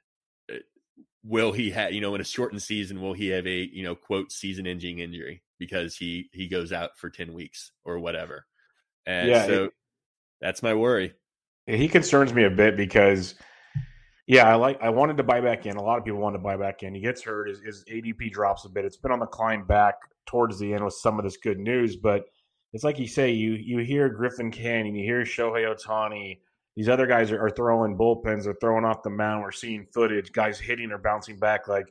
will he have you know in a shortened season will he have a you know quote season ending injury because he he goes out for 10 weeks or whatever. And yeah, so it, that's my worry. He concerns me a bit because yeah i like i wanted to buy back in. A lot of people wanted to buy back in. He gets hurt. His, his adp drops a bit. It's been on the climb back towards the end with some of this good news but it's like you say you you hear griffin canning you hear shohei ohtani these other guys are, are throwing bullpens, they're throwing off the mound. We're seeing footage, guys hitting or bouncing back like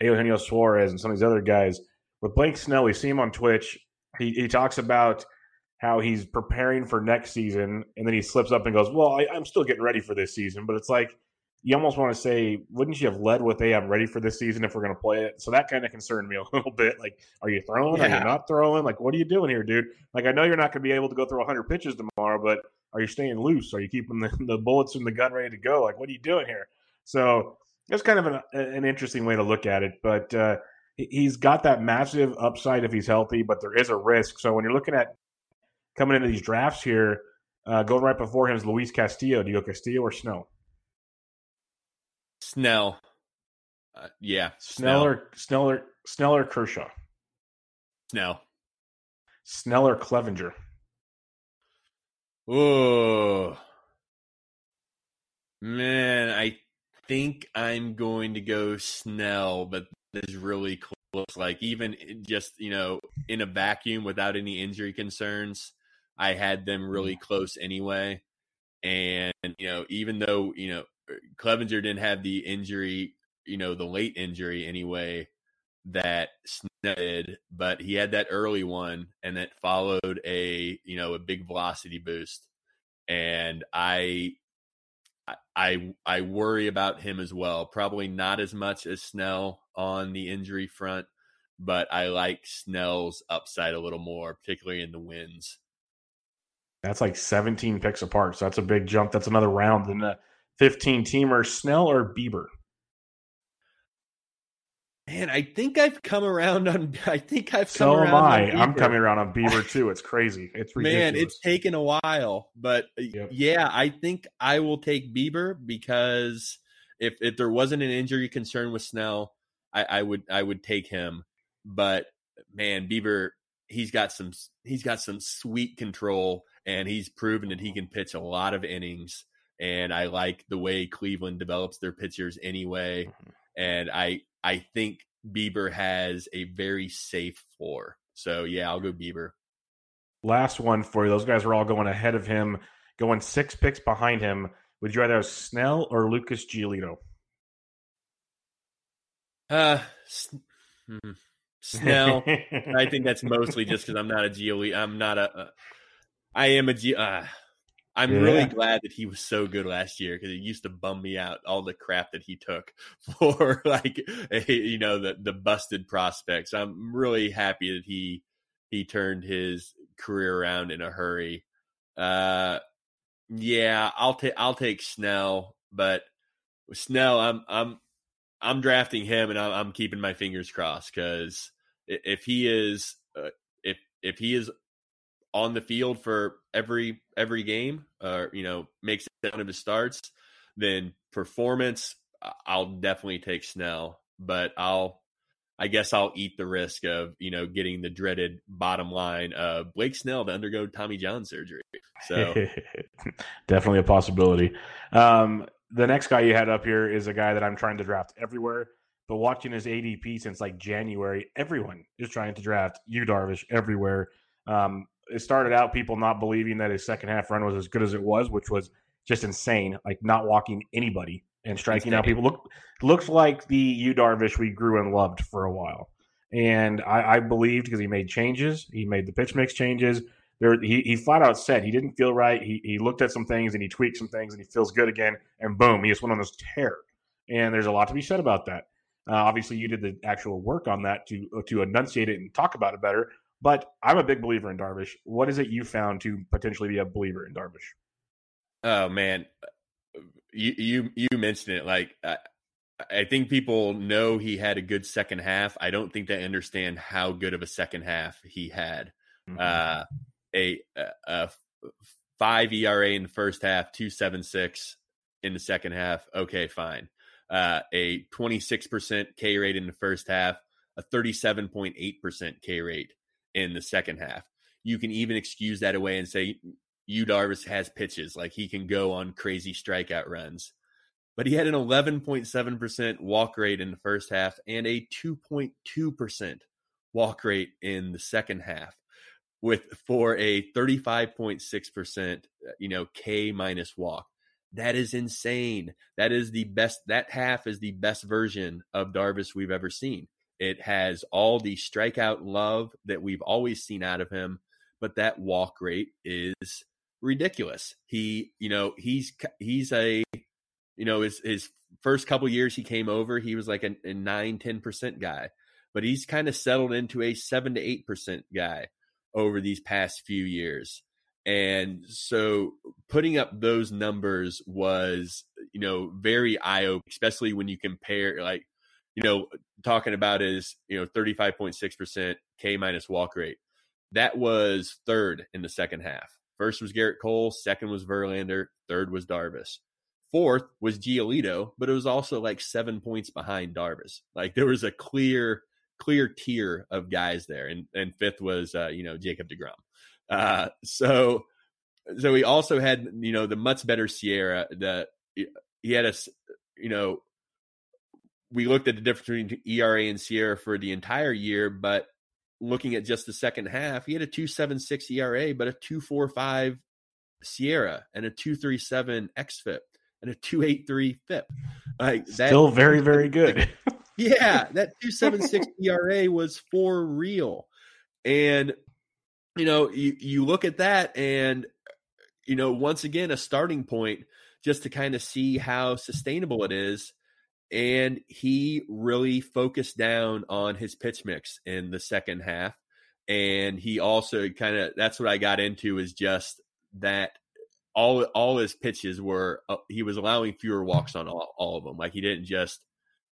Eugenio Suarez and some of these other guys. With Blake Snell, we see him on Twitch. He, he talks about how he's preparing for next season, and then he slips up and goes, "Well, I, am still getting ready for this season." But it's like you almost want to say, "Wouldn't you have led with, hey, I'm ready for this season if we're going to play it?" So that kind of concerned me a little bit. Like, are you throwing? Yeah. Are you not throwing? Like, what are you doing here, dude? Like, I know you're not going to be able to go through 100 pitches tomorrow, but are you staying loose? Are you keeping the, the bullets in the gun ready to go? Like, what are you doing here? So that's kind of an, an interesting way to look at it. But uh, he's got that massive upside if he's healthy, but there is a risk. So when you're looking at coming into these drafts here, uh, going right before him is Luis Castillo. Do you go Castillo or Snell? Snell. Uh, yeah. Sneller, Sneller, Sneller, Kershaw. Snell. Sneller, Clevinger. Oh man, I think I'm going to go Snell, but this is really close. Like even just you know in a vacuum without any injury concerns, I had them really mm. close anyway. And you know even though you know Clevinger didn't have the injury, you know the late injury anyway that did, but he had that early one and that followed a you know a big velocity boost, and I I I worry about him as well. Probably not as much as Snell on the injury front, but I like Snell's upside a little more, particularly in the wins. That's like 17 picks apart, so that's a big jump. That's another round in the 15 teamer. Snell or Bieber? Man, I think I've come around on. I think I've so come am I. I'm coming around on Bieber too. It's crazy. It's ridiculous. Man, it's taken a while, but uh, yep. yeah, I think I will take Bieber because if if there wasn't an injury concern with Snell, I, I would I would take him. But man, Bieber, he's got some he's got some sweet control, and he's proven that he can pitch a lot of innings. And I like the way Cleveland develops their pitchers anyway. Mm-hmm. And I I think Bieber has a very safe floor. So yeah, I'll go Bieber. Last one for you. Those guys are all going ahead of him, going six picks behind him. Would you rather have Snell or Lucas Giolito? Uh, hmm, Snell. I think that's mostly just because I'm not a Giolito. I'm not a. Uh, I am a G. Uh, I'm yeah. really glad that he was so good last year because it used to bum me out all the crap that he took for like a, you know the the busted prospects. I'm really happy that he he turned his career around in a hurry. Uh, yeah, I'll take I'll take Snell, but Snell, I'm I'm I'm drafting him and I'm, I'm keeping my fingers crossed because if he is uh, if if he is on the field for every every game, or you know, makes it one of his starts, then performance, I'll definitely take Snell. But I'll, I guess I'll eat the risk of you know getting the dreaded bottom line of Blake Snell to undergo Tommy John surgery. So definitely a possibility. Um, the next guy you had up here is a guy that I'm trying to draft everywhere. But watching his ADP since like January, everyone is trying to draft Yu Darvish everywhere. Um, it started out people not believing that his second half run was as good as it was, which was just insane. Like not walking anybody and striking out people. Look looks like the Yu Darvish we grew and loved for a while. And I, I believed because he made changes, he made the pitch mix changes. There, he, he flat out said he didn't feel right. He, he looked at some things and he tweaked some things and he feels good again. And boom, he just went on this tear. And there's a lot to be said about that. Uh, obviously, you did the actual work on that to to enunciate it and talk about it better. But I'm a big believer in Darvish. What is it you found to potentially be a believer in Darvish? Oh man, you you you mentioned it. Like I, I think people know he had a good second half. I don't think they understand how good of a second half he had. Mm-hmm. Uh, a, a five ERA in the first half, two seven six in the second half. Okay, fine. Uh, a 26% K rate in the first half, a 37.8% K rate in the second half. You can even excuse that away and say Yu Darvish has pitches, like he can go on crazy strikeout runs. But he had an 11.7% walk rate in the first half and a 2.2% walk rate in the second half with for a 35.6% uh, you know K minus walk. That is insane. That is the best that half is the best version of Darvish we've ever seen. It has all the strikeout love that we've always seen out of him, but that walk rate is ridiculous. He, you know, he's he's a, you know, his his first couple years he came over, he was like a, a nine ten percent guy, but he's kind of settled into a seven to eight percent guy over these past few years. And so putting up those numbers was, you know, very eye opening, especially when you compare like you know, talking about is, you know, 35.6% K minus walk rate. That was third in the second half. First was Gerrit Cole, second was Verlander, third was Darvish. Fourth was Giolito, but it was also like seven points behind Darvish. Like there was a clear, clear tier of guys there. And and fifth was uh, you know, Jacob DeGrom. Uh so so he also had, you know, the much better SIERA, The he had a you know we looked at the difference between ERA and SIERA for the entire year, but looking at just the second half, he had a 2.76 ERA, but a 2.45 SIERA and a 2.37 xFIP and a 2.83 FIP. Like that, still very very good. yeah, that 276 ERA was for real. And you know, you you look at that and you know, once again a starting point just to kind of see how sustainable it is. And he really focused down on his pitch mix in the second half. And he also kind of that's what I got into is just that all all his pitches were uh, he was allowing fewer walks on all, all of them. Like he didn't just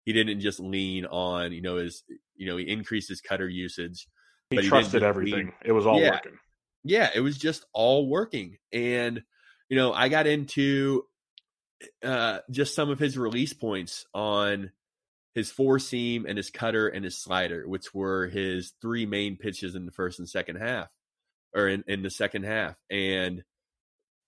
he didn't just lean on you know his you know he increased his cutter usage. He, he trusted everything. Lean. It was all yeah. working. Yeah, it was just all working. And you know I got into uh, just some of his release points on his four seam and his cutter and his slider, which were his three main pitches in the first and second half, or in, in the second half. And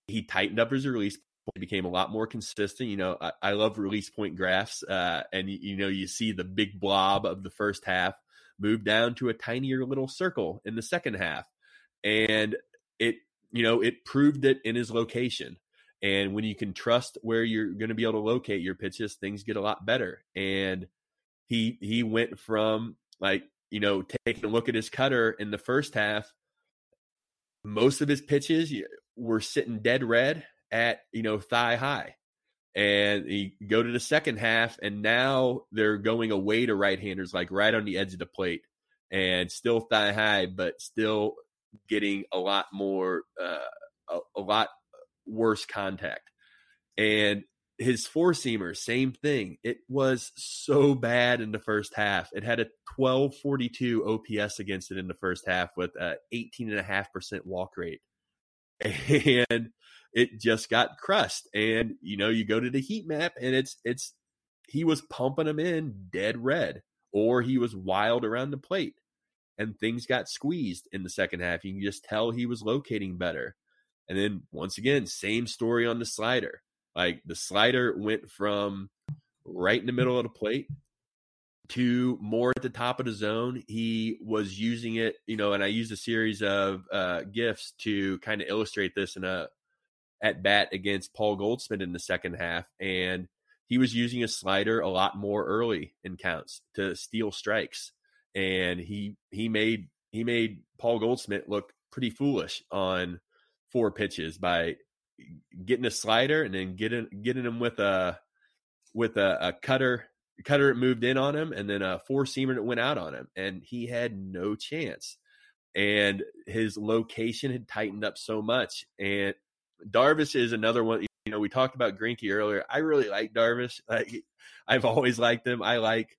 he tightened up his release point, became a lot more consistent. You know, I, I love release point graphs, uh, and you, you know, you see the big blob of the first half move down to a tinier little circle in the second half, and it, you know, it proved it in his location. And when you can trust where you're going to be able to locate your pitches, things get a lot better. And he he went from like you know taking a look at his cutter in the first half. Most of his pitches were sitting dead red at you know thigh high, and you go to the second half, and now they're going away to right-handers, like right on the edge of the plate, and still thigh high, but still getting a lot more, uh, a, a lot worse contact. And his four seamer, same thing. It was so bad in the first half. It had a 1242 OPS against it in the first half with a 18.5% walk rate. And it just got crushed. And you know, you go to the heat map and it's it's he was pumping them in dead red, or he was wild around the plate. And things got squeezed in the second half. You can just tell he was locating better. And then once again, same story on the slider. Like the slider went from right in the middle of the plate to more at the top of the zone. He was using it, you know, and I used a series of uh, gifts to kind of illustrate this in a at bat against Paul Goldschmidt in the second half, and he was using a slider a lot more early in counts to steal strikes, and he he made he made Paul Goldschmidt look pretty foolish on four pitches by getting a slider and then getting getting him with a with a, a cutter cutter moved in on him and then a four seamer that went out on him and he had no chance. And his location had tightened up so much and Darvish is another one you know we talked about Greinke earlier. I really like Darvish. Like I've always liked him. I like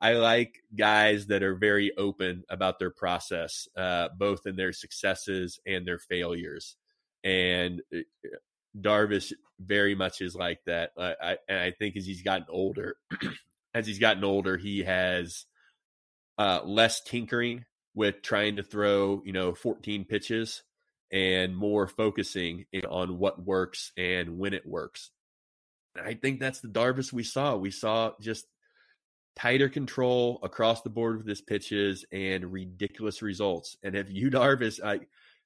I like guys that are very open about their process uh, both in their successes and their failures and uh, Darvish very much is like that. I, I, and I think as he's gotten older, as he's gotten older, he has uh, less tinkering with trying to throw, you know, 14 pitches and more focusing on what works and when it works. And I think that's the Darvish we saw. We saw just tighter control across the board with his pitches and ridiculous results. And if you Darvish, I,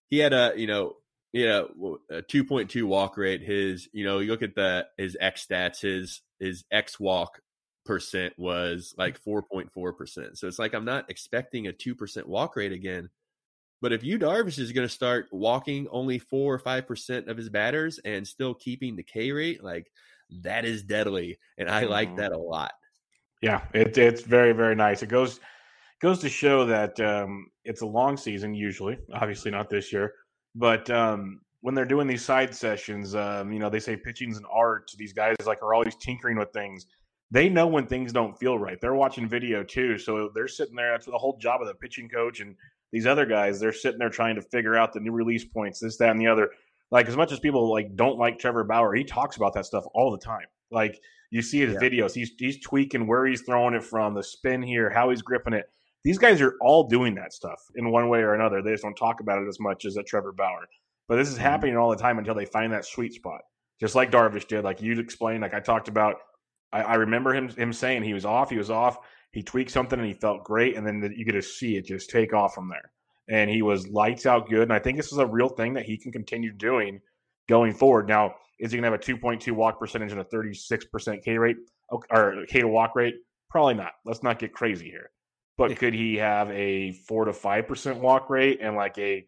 he had a, you know, yeah, a two point two walk rate. His, you know, you look at the his X stats. His his X walk percent was like four point four percent. So it's like I'm not expecting a two percent walk rate again. But if Yu Darvish is going to start walking only four or five percent of his batters and still keeping the K rate, like that is deadly, and I like mm-hmm. that a lot. Yeah, it, it's very very nice. It goes goes to show that um, it's a long season usually. Obviously not this year but um, when they're doing these side sessions, um, you know, they say pitching's an art. These guys like are always tinkering with things. They know when things don't feel right. They're watching video too, so they're sitting there. That's the whole job of the pitching coach and these other guys. They're sitting there trying to figure out the new release points, this, that, and the other. Like as much as people like don't like Trevor Bauer, he talks about that stuff all the time. Like you see his yeah. videos, he's he's tweaking where he's throwing it from, the spin here, how he's gripping it. These guys are all doing that stuff in one way or another. They just don't talk about it as much as a Trevor Bauer. But this is mm-hmm. happening all the time until they find that sweet spot. Just like Darvish did, like you explained, like I talked about. I, I remember him him saying he was off, he was off. He tweaked something and he felt great, and then the, you get to see it just take off from there. And he was lights out good. And I think this is a real thing that he can continue doing going forward. Now, is he going to have a 2.2 walk percentage and a 36% K rate or K to walk rate? Probably not. Let's not get crazy here. But could he have a four to five percent walk rate and like a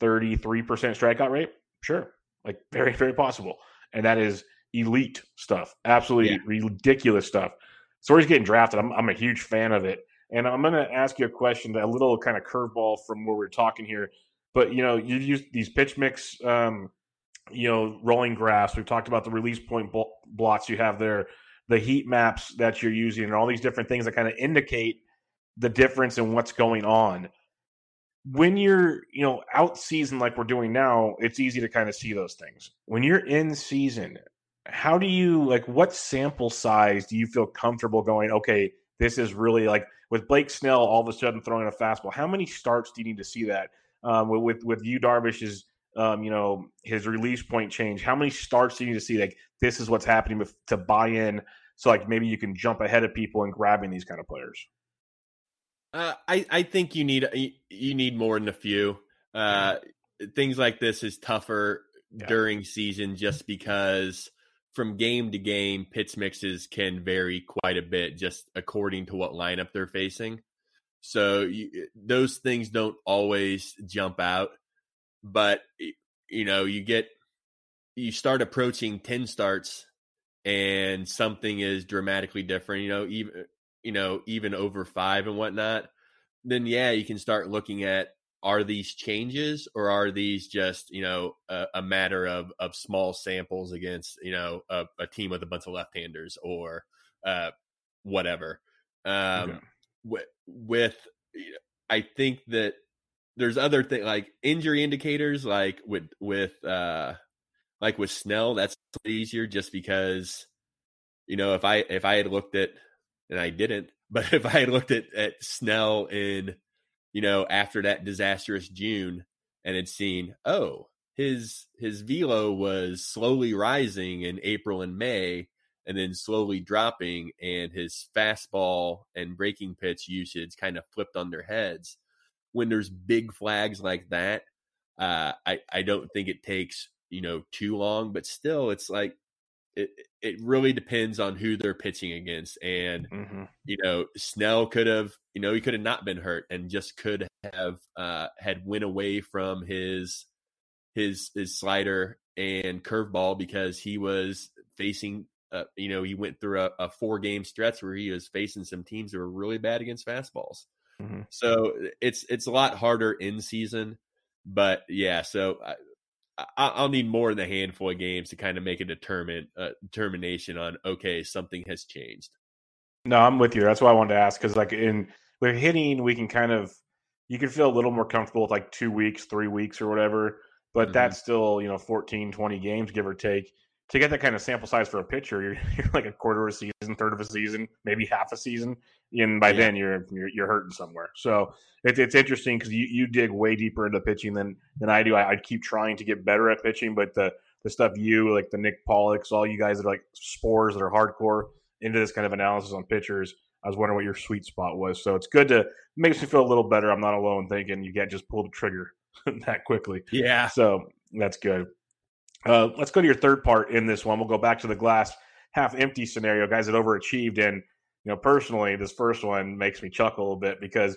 thirty-three percent strikeout rate? Sure, like very, very possible. And that is elite stuff, absolutely yeah. ridiculous stuff. So he's getting drafted. I'm, I'm a huge fan of it. And I'm going to ask you a question, that a little kind of curveball from where we're talking here. But you know, you use these pitch mix, um, you know, rolling graphs. We've talked about the release point blocks you have there, the heat maps that you're using, and all these different things that kind of indicate the difference in what's going on. When you're, you know, out season like we're doing now, it's easy to kind of see those things. When you're in season, how do you like what sample size do you feel comfortable going, okay, this is really like with Blake Snell all of a sudden throwing a fastball. How many starts do you need to see that? Um, with with Yu Darvish's um, you know his release point change. How many starts do you need to see? Like this is what's happening with, to buy in. So like maybe you can jump ahead of people and grabbing these kind of players. Uh, I I think you need you need more than a few. Uh, things like this is tougher yeah. during season just because from game to game, pitch mixes can vary quite a bit just according to what lineup they're facing. So you, those things don't always jump out, but you know you get you start approaching ten starts and something is dramatically different. You know even you know even over five and whatnot. Then yeah, you can start looking at are these changes or are these just you know a, a matter of of small samples against you know a, a team with a bunch of left-handers or uh, whatever um, okay. with, with i think that there's other things like injury indicators like with with uh like with snell that's easier just because you know if i if i had looked at and i didn't but if i had looked at at snell in you know, after that disastrous June and had seen, oh, his his velo was slowly rising in April and May and then slowly dropping and his fastball and breaking pitch usage kind of flipped on their heads. When there's big flags like that, uh, I, I don't think it takes, you know, too long, but still it's like it it really depends on who they're pitching against. And mm-hmm. you know, Snell could have, you know, he could have not been hurt and just could have uh, had went away from his his his slider and curveball because he was facing. Uh, you know, he went through a, a, four game stretch where he was facing some teams that were really bad against fastballs. Mm-hmm. So it's it's a lot harder in season, but yeah. So I'll need more than a handful of games to kind of make a determine uh, determination on okay, something has changed. No, I'm with you. That's why I wanted to ask because like in with hitting, we can kind of you can feel a little more comfortable with like two weeks, three weeks, or whatever. But mm-hmm. that's still you know 14, 20 games, give or take. To get that kind of sample size for a pitcher, you're, you're like a quarter of a season, third of a season, maybe half a season, and by yeah. then you're, you're, you're hurting somewhere. So it, it's interesting because you, you dig way deeper into pitching than than I do. I, I keep trying to get better at pitching, but the the stuff you like the Nick Pollacks, all you guys that are like spores that are hardcore into this kind of analysis on pitchers. I was wondering what your sweet spot was. So it's good to makes me feel a little better. I'm not alone thinking you can't just pull the trigger that quickly. Yeah. So that's good. Uh, let's go to your third part in this one. We'll go back to the glass half empty scenario, guys that overachieved. And you know, personally, this first one makes me chuckle a little bit because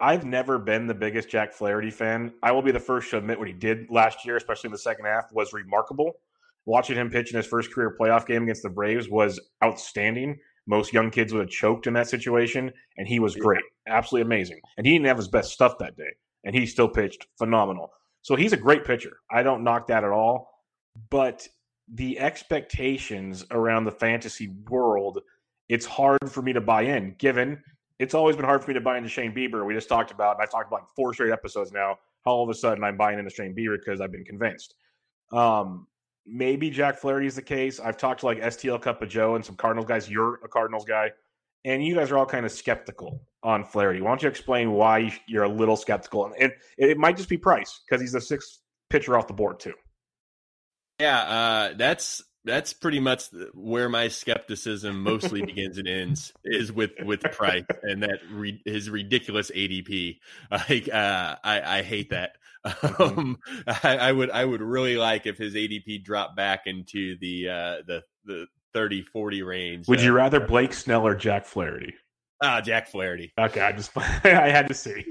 I've never been the biggest Jack Flaherty fan. I will be the first to admit what he did last year, especially in the second half, was remarkable. Watching him pitch in his first career playoff game against the Braves was outstanding. Most young kids would have choked in that situation, and he was great, absolutely amazing. And he didn't have his best stuff that day, and he still pitched phenomenal. So he's a great pitcher. I don't knock that at all. But the expectations around the fantasy world, it's hard for me to buy in, given it's always been hard for me to buy into Shane Bieber. We just talked about, and I talked about like four straight episodes now, how all of a sudden I'm buying into Shane Bieber because I've been convinced. Um, maybe Jack Flaherty is the case. I've talked to like STL Cup of Joe and some Cardinals guys. You're a Cardinals guy, and you guys are all kind of skeptical on Flaherty. Why don't you explain why you're a little skeptical? And it, it might just be price because he's the sixth pitcher off the board too. Yeah, uh, that's that's pretty much where my skepticism mostly begins and ends is with with Price and that re, his ridiculous ADP. Like uh, I, I hate that. Mm-hmm. Um, I, I, would I would really like if his ADP dropped back into the uh, the the 30 40 range. Would you rather Blake Snell or Jack Flaherty? Ah, Jack Flaherty. Okay, I just I had to see.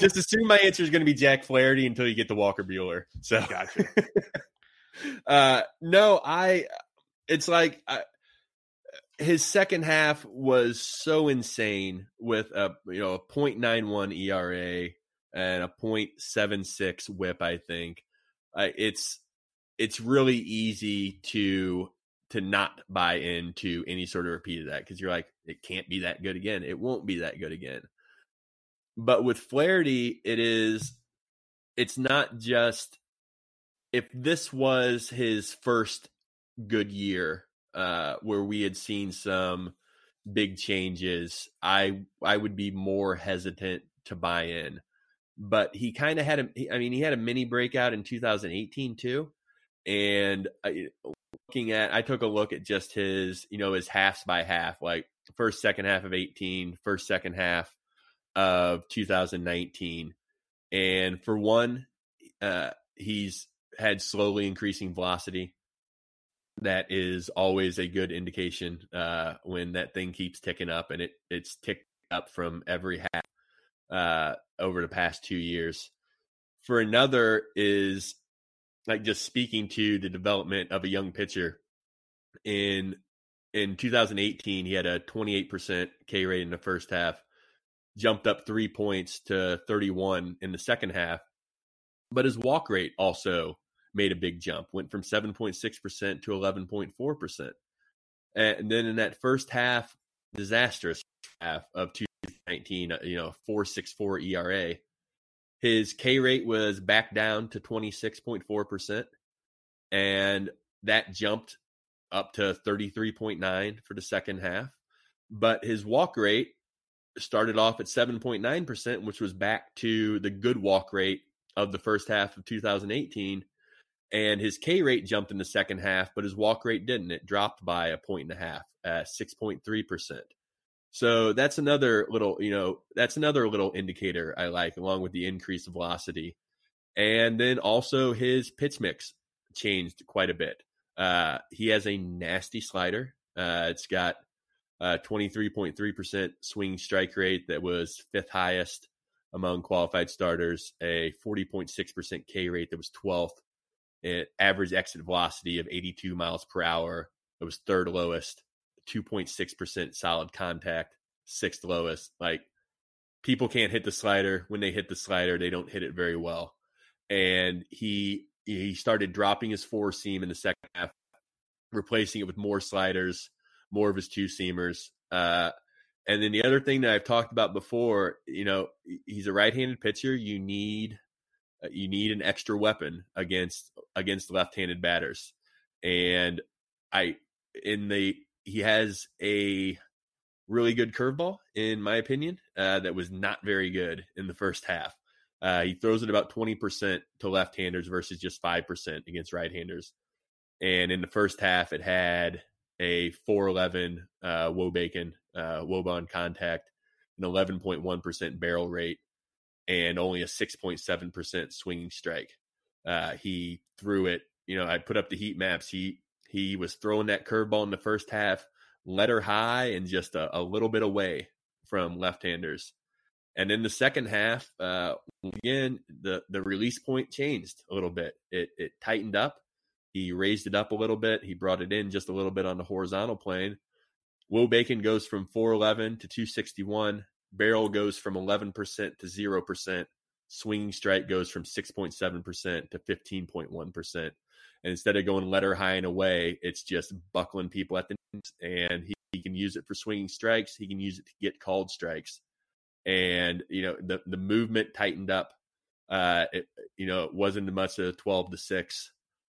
just assume my answer is going to be Jack Flaherty until you get to Walker Buehler. So, gotcha. Uh, no, I. It's like I, his second half was so insane with a you know a .91 ERA and a .76 WHIP. I think uh, it's it's really easy to to not buy into any sort of repeat of that because you're like it can't be that good again. It won't be that good again. But with Flaherty, it is. It's not just if this was his first good year uh, where we had seen some big changes, I I would be more hesitant to buy in. But he kind of had a, I mean, he had a mini breakout in 2018 too, and I, looking at, I took a look at just his, you know, his halves by half, like first second half of 18, first second half of 2019, and for one, uh, he's had slowly increasing velocity that is always a good indication uh, when that thing keeps ticking up, and it it's ticked up from every half uh, over the past two years. For another is like just speaking to the development of a young pitcher. In in 2018, he had a 28% K rate in the first half, jumped up three points to 31 in the second half, but his walk rate also made a big jump, went from 7.6% to 11.4%. And then in that first half, disastrous half of 2019, uh, you know, 464 ERA, his K rate was back down to 26.4%. And that jumped up to 33.9 for the second half. But his walk rate started off at 7.9%, which was back to the good walk rate of the first half of 2018 and his K rate jumped in the second half, but his walk rate didn't. It dropped by a point and a half at 6.3%. So that's another little, you know, that's another little indicator I like, along with the increased velocity. And then also his pitch mix changed quite a bit. Uh, he has a nasty slider. Uh, it's got a 23.3% swing strike rate that was fifth highest among qualified starters, a 40.6% K rate that was 12th it, average exit velocity of 82 miles per hour. It was third lowest, 2.6% solid contact, sixth lowest. Like people can't hit the slider. When they hit the slider, they don't hit it very well. And he he started dropping his four seam in the second half, replacing it with more sliders, more of his two seamers. Uh, and then the other thing that I've talked about before, you know, he's a right-handed pitcher. You need you need an extra weapon against against left-handed batters. And i in the he has a really good curveball in my opinion uh, that was not very good in the first half. Uh, he throws it about 20% to left-handers versus just 5% against right-handers. And in the first half it had a 411 uh, wOBAcon uh, wOBA contact an 11.1% barrel rate and only a 6.7% swinging strike. Uh, he threw it, you know, I put up the heat maps. He he was throwing that curveball in the first half, letter high and just a, a little bit away from left-handers. And in the second half, uh, again, the the release point changed a little bit. It it tightened up. He raised it up a little bit. He brought it in just a little bit on the horizontal plane. wOBAcon goes from 411 to 261 barrel goes from 11% to 0%. Swinging strike goes from 6.7% to 15.1%. And instead of going letter high and away, it's just buckling people at the knees. and he, he can use it for swinging strikes. He can use it to get called strikes. And, you know, the, the movement tightened up. Uh, it, you know, it wasn't much of 12 to 6.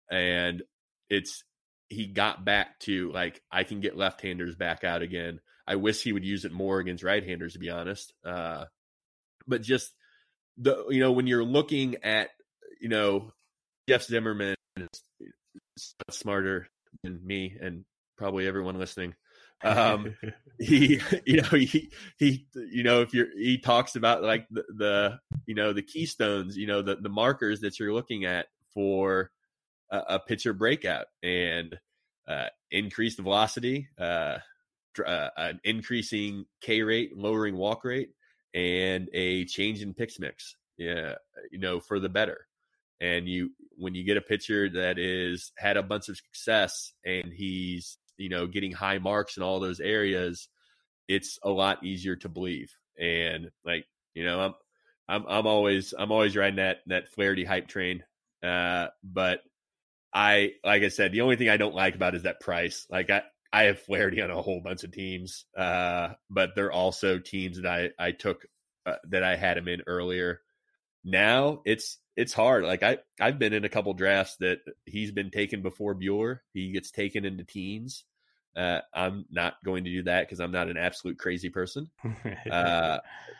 And it's, he got back to like, I can get left handers back out again. I wish he would use it more against right-handers, to be honest. Uh, but just the you know when you're looking at you know Jeff Zimmerman is smarter than me and probably everyone listening. Um, he you know he he you know if you're he talks about like the, the you know the keystones you know the the markers that you're looking at for a, a pitcher breakout and uh, increased velocity, uh, uh, an increasing K rate, lowering walk rate, and a change in pitch mix. Yeah, you know, for the better. And you, when you get a pitcher that is had a bunch of success and he's you know getting high marks in all those areas, it's a lot easier to believe. And like you know, I'm I'm I'm always I'm always riding that that Flaherty hype train. Uh, but I like I said, the only thing I don't like about is that price. Like I I have Flaherty on a whole bunch of teams, uh, but they're also teams that I I took uh, that I had him in earlier. Now it's it's hard. Like I I've been in a couple drafts that he's been taken before Buehler. He gets taken into teens. Uh, I'm not going to do that because I'm not an absolute crazy person. uh,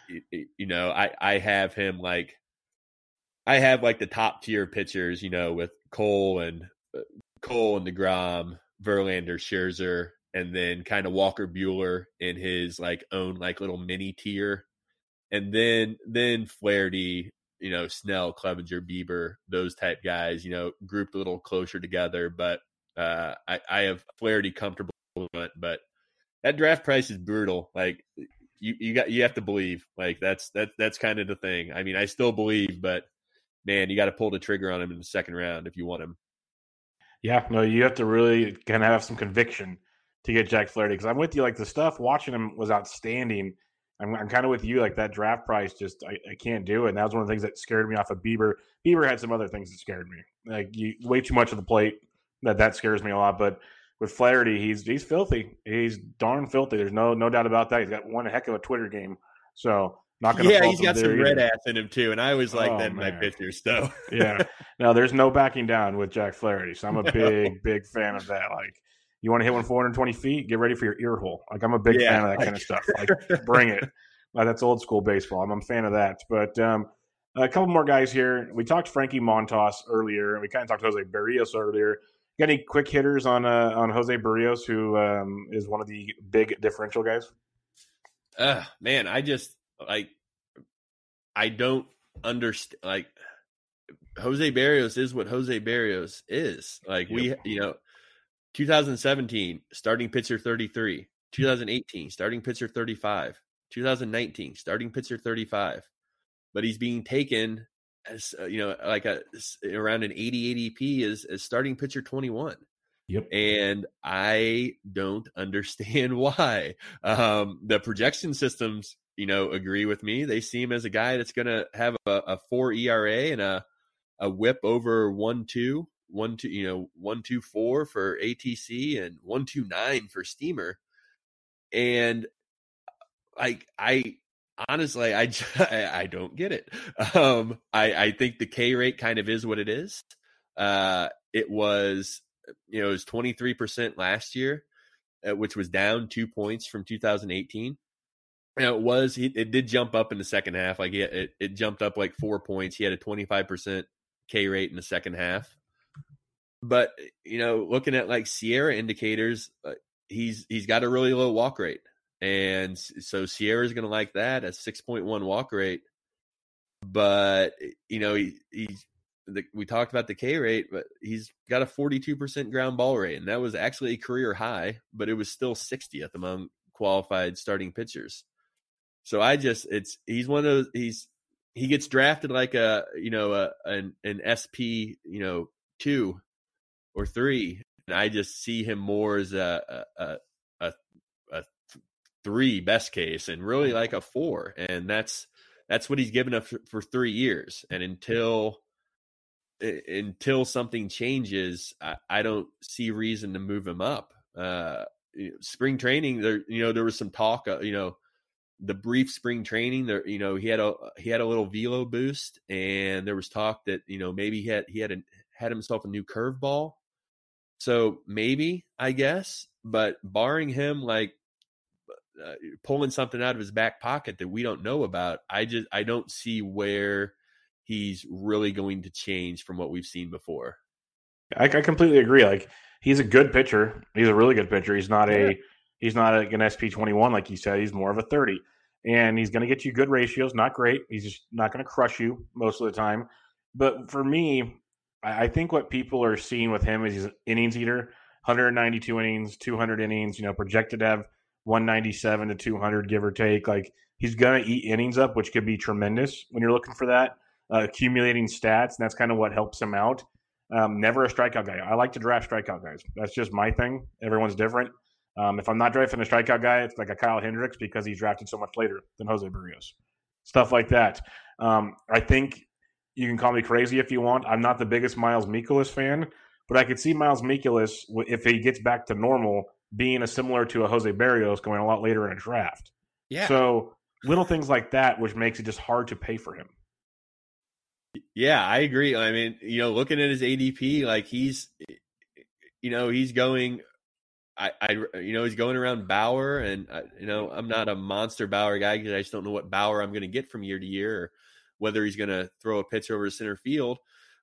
you, you know, I I have him like I have like the top tier pitchers. You know, with Cole and uh, Cole and the Degrom, Verlander, Scherzer, and then kind of Walker Buehler in his like own like little mini tier, and then then Flaherty, you know, Snell, Clevinger, Bieber, those type guys, you know, grouped a little closer together. But uh, I, I have Flaherty comfortable but that draft price is brutal. Like you, you got you have to believe. Like that's that that's kind of the thing. I mean, I still believe, but man, you got to pull the trigger on him in the second round if you want him. Yeah, no, you have to really kind of have some conviction to get Jack Flaherty because I'm with you. Like the stuff watching him was outstanding. I'm, I'm kind of with you. Like that draft price, just I, I, can't do it. And that was one of the things that scared me off of Bieber. Bieber had some other things that scared me, like you, way too much of the plate. That that scares me a lot. But with Flaherty, he's he's filthy. He's darn filthy. There's no no doubt about that. He's got one heck of a Twitter game. So not to. Yeah, he's got some red ass in him too, and I always like oh, that in my pictures. So yeah, no, there's no backing down with Jack Flaherty. So I'm a big, big fan of that. Like, you want to hit one 420 feet? Get ready for your ear hole. Like, I'm a big yeah, fan of that like... kind of stuff. Like, bring it. Uh, that's old school baseball. I'm a fan of that. But um, a couple more guys here. We talked Frankie Montas earlier, and we kind of talked Jose Berrios earlier. Got any quick hitters on uh, on Jose Berrios, who um, is one of the big differential guys? Uh, man, I just like I don't understand. Like Jose Berrios is what Jose Berrios is. Like yep. we, you know, 2017 starting pitcher 33, 2018 starting pitcher 35, 2019 starting pitcher 35, but he's being taken as uh, you know like a around an 80 ADP as as starting pitcher 21. Yep. And I don't understand why. Um, the projection systems you know, agree with me. They see him as a guy that's going to have a, a, four ERA and a a WHIP over one two one two you know one two four for ATC and one two nine for Steamer, and like I honestly I I don't get it. Um, I I think the K rate kind of is what it is. Uh, it was you know it was twenty three percent last year, uh, which was down two points from 2018 it was it did jump up in the second half. Like it, it, it jumped up like four points. He had a twenty five percent K rate in the second half. But you know, looking at like SIERA indicators, uh, he's he's got a really low walk rate, and so SIERA's going to like that at six point one walk rate. But you know, he, he's the, we talked about the K rate, but he's got a 42% ground ball rate, and that was actually a career high, but it was still 60th among qualified starting pitchers. So I just it's he's one of those he's he gets drafted like a you know a an an SP you know two or three, and I just see him more as a a a, a three best case, and really like a four, and that's that's what he's given up for, for three years, and until until something changes, I, I don't see reason to move him up. Uh, spring training, there you know there was some talk, uh, you know the brief spring training there you know he had a he had a little velo boost and there was talk that you know maybe he had he had a, had himself a new curveball so maybe i guess but barring him like uh, pulling something out of his back pocket that we don't know about i just i don't see where he's really going to change from what we've seen before i, I completely agree like he's a good pitcher he's a really good pitcher he's not yeah. a He's not like an SP twenty one, like you said. He's more of a thirty and he's going to get you good ratios. Not great. He's just not going to crush you most of the time. But for me, I think what people are seeing with him is he's an innings eater 192 innings, 200 innings, you know, projected to have 197 to 200, give or take. Like he's going to eat innings up, which could be tremendous when you're looking for that, uh, accumulating stats. And that's kind of what helps him out. Um, never a strikeout guy. I like to draft strikeout guys. That's just my thing. Everyone's different. Um, if I'm not drafting a strikeout guy, it's like a Kyle Hendricks because he's drafted so much later than Jose Berrios. Stuff like that. Um, I think you can call me crazy if you want. I'm not the biggest Miles Mikolas fan, but I could see Miles Mikolas if he gets back to normal being a similar to a Jose Berrios going a lot later in a draft. Yeah. So little things like that, which makes it just hard to pay for him. Yeah, I agree. I mean, you know, looking at his ADP, like he's, eh, you know, he's going. I, I, you know, he's going around Bauer, and I, you know, I'm not a monster Bauer guy because I just don't know what Bauer I'm going to get from year to year, or whether he's going to throw a pitch over to center field.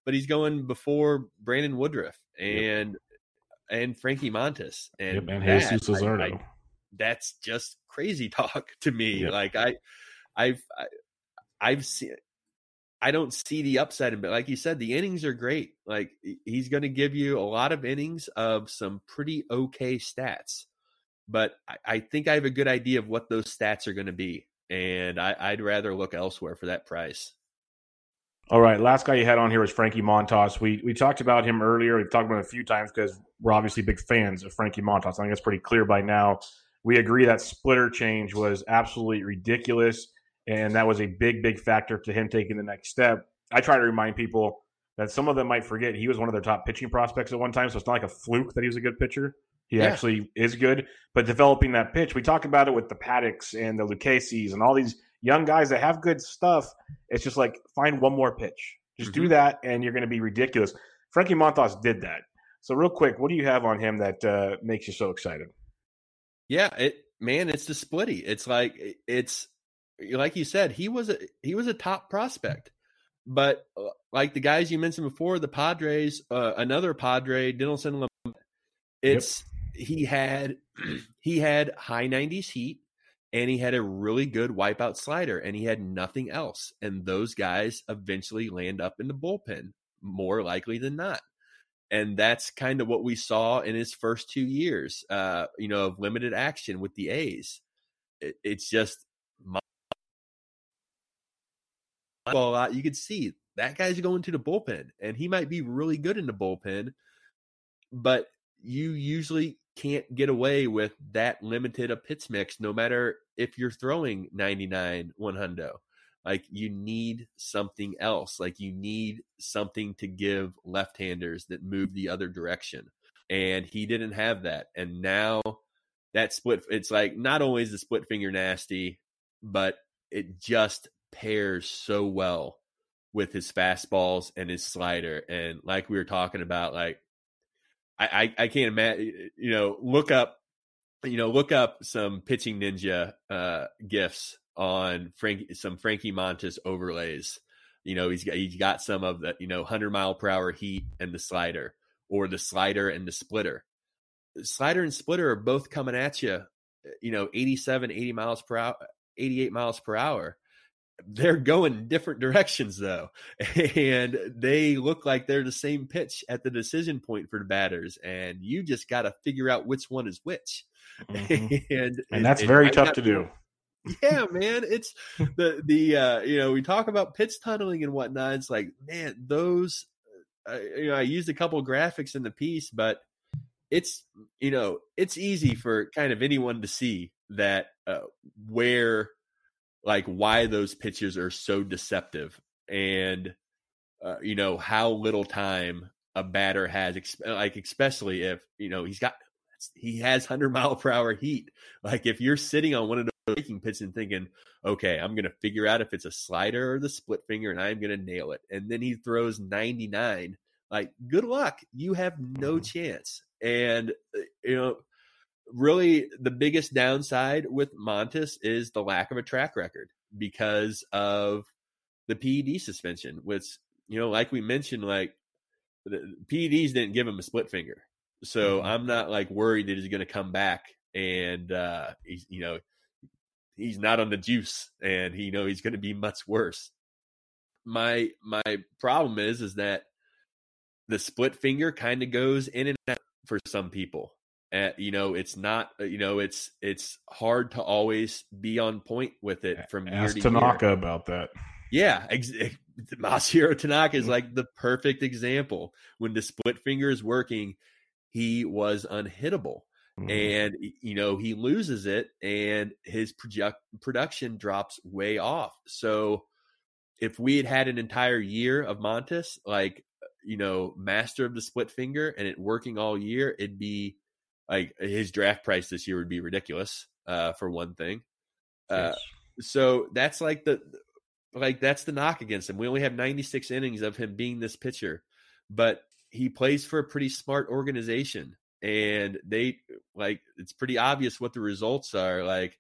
But he's going before Brandon Woodruff and yep. and Frankie Montas and, yep, that, Jesus Luzardo. that's just crazy talk to me. Yep. Like I, I've, I, I've seen I don't see the upside in it. Like you said, the innings are great. Like he's going to give you a lot of innings of some pretty okay stats. But I, I think I have a good idea of what those stats are going to be. And I, would rather look elsewhere for that price. All right. Last guy you had on here was Frankie Montas. We we talked about him earlier. We've talked about him a few times because we're obviously big fans of Frankie Montas. I think it's pretty clear by now. We agree that splitter change was absolutely ridiculous and that was a big, big factor to him taking the next step. I try to remind people that some of them might forget he was one of their top pitching prospects at one time, so it's not like a fluke that he was a good pitcher. He yeah. actually is good, but developing that pitch, we talk about it with the Paddacks and the Lucchese's and all these young guys that have good stuff. It's just like find one more pitch, just mm-hmm. do that, and you're going to be ridiculous. Frankie Montas did that. So, real quick, what do you have on him that uh, makes you so excited? Yeah, it man, it's the splitty. It's like it's like you said, he was a he was a top prospect. But uh, like the guys you mentioned before, the Padres, uh, another Padre, Dinelson, it's yep. he had he had high 90s heat and he had a really good wipeout slider and he had nothing else. And those guys eventually land up in the bullpen more likely than not. And that's kind of what we saw in his first two years, uh, you know, of limited action with the A's. It, it's just a lot, uh, you could see that guy's going to the bullpen and he might be really good in the bullpen, but you usually can't get away with that limited a pitch mix no matter if you're throwing 99 100 like you need something else like you need something to give left-handers that move the other direction and he didn't have that and now that split it's like not only is the split finger nasty but it just pairs so well with his fastballs and his slider. And like we were talking about, like I, I, I can't imagine, you know, look up, you know, look up some pitching ninja uh, gifs on Frank, some Frankie Montas overlays. You know, he's got he's got some of the you know hundred mile per hour heat and the slider, or the slider and the splitter. Slider and splitter are both coming at you, you know, 87, 80 miles per hour, 88 miles per hour they're going different directions though. And they look like they're the same pitch at the decision point for the batters and you just got to figure out which one is which. Mm-hmm. and and that's very tough to do. Yeah man it's the the uh you know we talk about pitch tunneling and whatnot it's like man those uh, you know i used a couple graphics in the piece but it's you know it's easy for kind of anyone to see that uh, where like why those pitches are so deceptive and uh, you know how little time a batter has like especially if you know he's got he has 100 mile per hour heat. Like if you're sitting on one of those breaking pitches and thinking okay i'm gonna figure out if it's a slider or the split finger and i'm gonna nail it and then he throws 99 like good luck. You have no mm-hmm. chance. And uh, you know really the biggest downside with Montas is the lack of a track record because of the PED suspension, which, you know, like we mentioned, like the PEDs didn't give him a split finger. So mm-hmm. I'm not like worried that he's going to come back and, uh, he's, you know, he's not on the juice and he, you know, he's going to be much worse. My, my problem is, is that the split finger kind of goes in and out for some people Uh, you know, it's not. uh, You know, it's it's hard to always be on point with it from year Ask to Tanaka year. about that. Yeah, ex- Masahiro Tanaka is like the perfect example. When the split finger is working, he was unhittable, Mhm. and you know he loses it, and his project production drops way off. So, if we had had an entire year of Montas, like you know, master of the split finger, and it working all year, it'd be like his draft price this year would be ridiculous. Uh, for one thing, uh, Yes. so that's like the like that's the knock against him. We only have 96 innings of him being this pitcher, but he plays for a pretty smart organization and they like it's pretty obvious what the results are. Like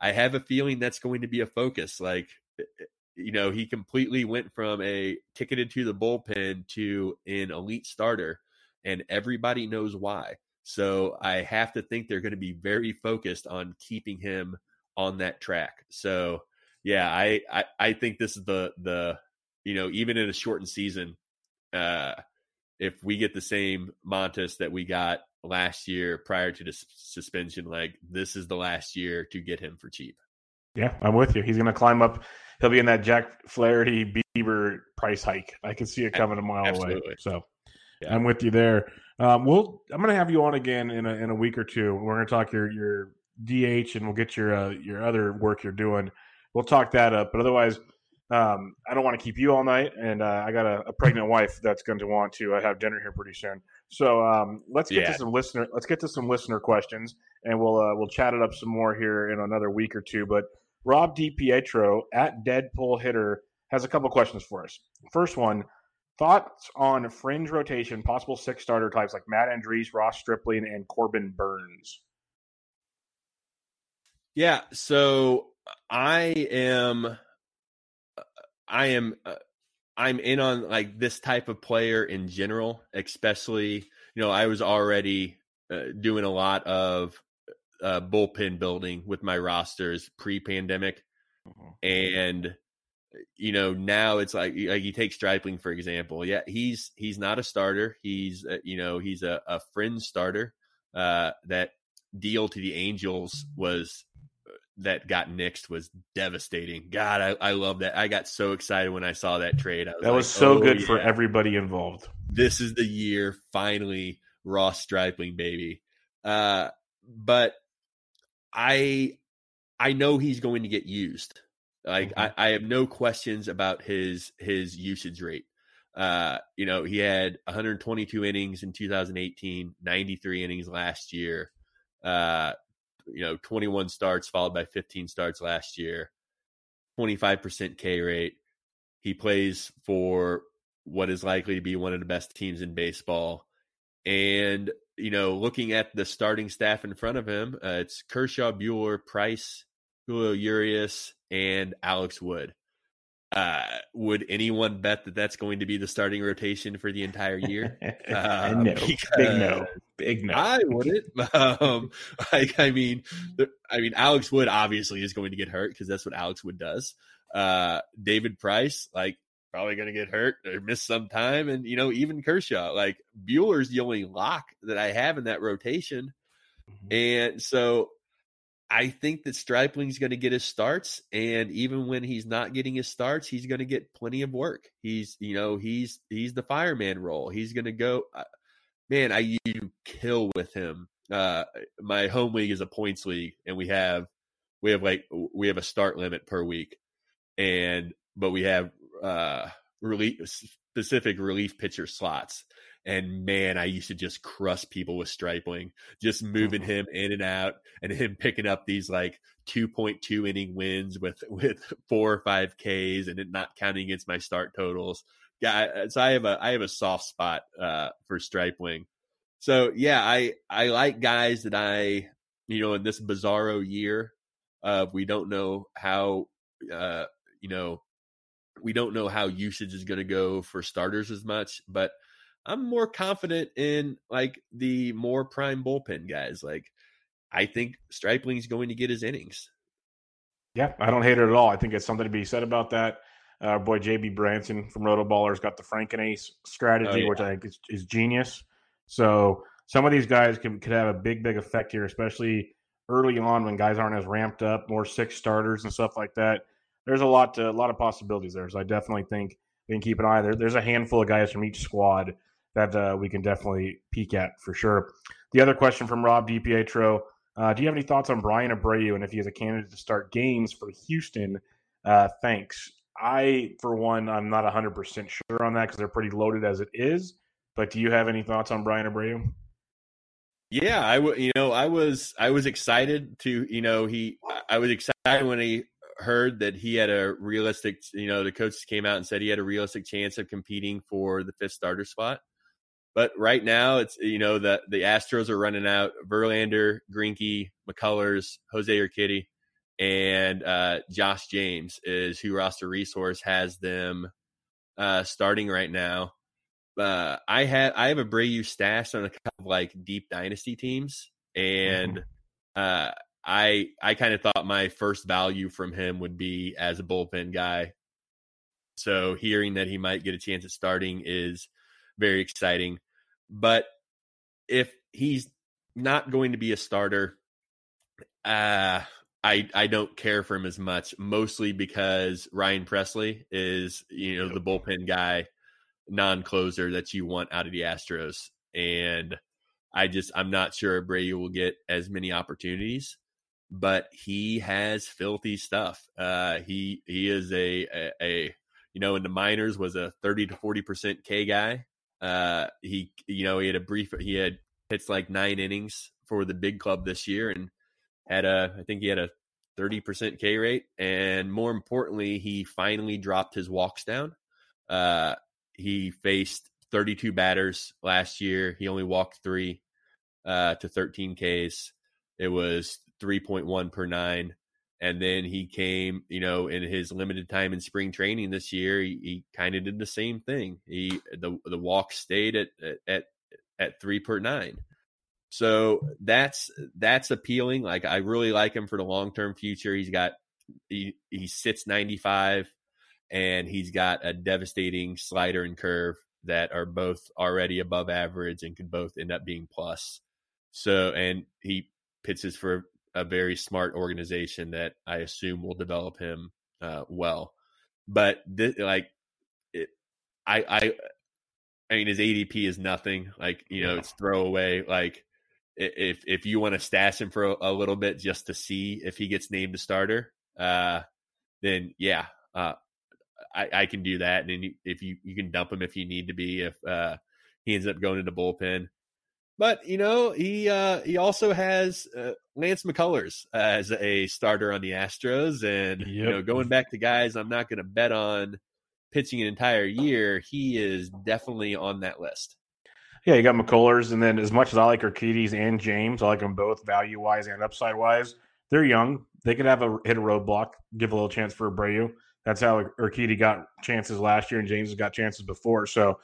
I have a feeling that's going to be a focus. Like eh, you know, he completely went from a ticketed to the bullpen to an elite starter and everybody knows why. So I have to think they're going to be very focused on keeping him on that track. So yeah, I, I I think this is the the you know even in a shortened season, uh, if we get the same Montas that we got last year prior to the suspension, like this is the last year to get him for cheap. Yeah, I'm with you. He's going to climb up. He'll be in that Jack Flaherty Bieber price hike. I can see it coming a mile away. So. I'm with you there. Um, we'll. I'm going to have you on again in a in a week or two. We're going to talk your your DH and we'll get your uh, your other work you're doing. We'll talk that up. But otherwise, um, I don't want to keep you all night, and uh, I got a, a pregnant wife that's going to want to uh, have dinner here pretty soon. So um, let's get Yeah. to some listener. Let's get to some listener questions, and we'll uh, we'll chat it up some more here in another week or two. But Rob DiPietro at Deadpool Hitter has a couple questions for us. First one. Thoughts on fringe rotation, possible six starter types like Matt Andriese, Ross Stripling, and Corbin Burnes. Yeah, so I am I am uh, I'm in on like this type of player in general, especially, you know, I was already uh, doing a lot of uh, bullpen building with my rosters pre-pandemic and you know now it's like like you take Stripling for example. Yeah, he's he's not a starter. He's uh, you know he's a, a fringe starter. Uh, that deal to the Angels was uh, that got nixed was devastating. God, I, I love that. I got so excited when I saw that trade. I was That was like, so "Oh, good for everybody involved. This is the year finally Ross Stripling baby. Uh, but I I know he's going to get used. Like Mhm. I, I have no questions about his his usage rate. Uh, you know, he had 122 innings in 2018, 93 innings last year. Uh, you know, 21 starts followed by 15 starts last year. 25% K rate. He plays for what is likely to be one of the best teams in baseball. And, you know, looking at the starting staff in front of him, uh, it's Kershaw, Buehler, Price, Julio Urias, and Alex Wood. Uh, would anyone bet that that's going to be the starting rotation for the entire year? Uh, no, big no, big no. I wouldn't. Um, like, I mean, I mean, Alex Wood obviously is going to get hurt because that's what Alex Wood does. Uh, David Price, like, probably going to get hurt or miss some time, and you know, even Kershaw, like, Buehler's the only lock that I have in that rotation, and so I think that Stripling's going to get his starts, and even when he's not getting his starts, he's going to get plenty of work. He's, you know, he's he's the fireman role. He's going to go. Uh, man, I you kill with him. Uh, my home league is a points league, and we have we have like we have a start limit per week, and but we have uh relief specific relief pitcher slots. And man, I used to just crush people with Stripling, just moving Mhm. him in and out, and him picking up these like 2.2 inning wins with with four or five Ks, and it not counting against my start totals. Yeah, so I have a I have a soft spot uh, for Stripling. So yeah, I I like guys that I you know in this bizarro year, uh, we don't know how uh, you know we don't know how usage is going to go for starters as much, but I'm more confident in like the more prime bullpen guys. Like I think Stripling's going to get his innings. Yeah, I don't hate it at all. I think it's something to be said about that. Uh, our boy JB Branson from Roto Ballers got the Franken Ace strategy, Oh, yeah. which I think is, is genius. So some of these guys can could have a big, big effect here, especially early on when guys aren't as ramped up, more six starters and stuff like that. There's a lot, to, a lot of possibilities there. So I definitely think we can keep an eye there. There's a handful of guys from each squad that uh, we can definitely peek at for sure. The other question from Rob DiPietro: uh, Do you have any thoughts on Bryan Abreu and if he is a candidate to start games for Houston? Uh, thanks. I, for one, I'm not 100% sure on that because they're pretty loaded as it is. But do you have any thoughts on Bryan Abreu? Yeah, I I w- you know I was I was excited to you know he I was excited when he heard that he had a realistic you know the coaches came out and said he had a realistic chance of competing for the fifth starter spot. But right now it's you know the the Astros are running out Verlander, Greinke, McCullers, Jose Urquidy, and uh, Josh James is who roster resource has them uh, starting right now uh, I had I have Abreu stashed on a couple of like deep dynasty teams, and mm-hmm. uh, I I kind of thought my first value from him would be as a bullpen guy. So hearing that he might get a chance at starting is very exciting. But if he's not going to be a starter, uh I I don't care for him as much, mostly because Ryan Pressly is, you know, the bullpen guy non closer that you want out of the Astros. And I just, I'm not sure Abreu will get as many opportunities, but he has filthy stuff. Uh, he, he is a, a, a, you know, in the minors was a 30 to 40% K guy. Uh, he, you know, he had a brief, he had hits like nine innings for the big club this year and had a, I think he had a 30% K rate. And more importantly, he finally dropped his walks down. Uh, he faced 32 batters last year. He only walked three uh, to 13 Ks. It was 3.1 per nine. And then he came, you know, in his limited time in spring training this year, he, he kind of did the same thing. He the the walk stayed at at at three per nine. So that's that's appealing. Like I really like him for the long term future. He's got he he sits 95 and he's got a devastating slider and curve that are both already above average and could both end up being plus. So, and he pitches for a very smart organization that I assume will develop him uh, well. But this, like, it, I, I, I mean, his ADP is nothing. Like, you know, it's throwaway. Like, if if you want to stash him for a, a, little bit just to see if he gets named a starter, uh, then yeah, uh, I, I can do that. And then you, if you you can dump him if you need to be if uh, he ends up going into bullpen. But you know he uh, he also has uh, Lance McCullers as a starter on the Astros, and yep. you know going back to guys I'm not going to bet on pitching an entire year. He is definitely on that list. Yeah, you got McCullers, and then as much as I like Urquidy and James, I like them both value wise and upside wise. They're young; they could have a hit a roadblock, give a little chance for Abreu. That's how Urquidy got chances last year, and James has got chances before. So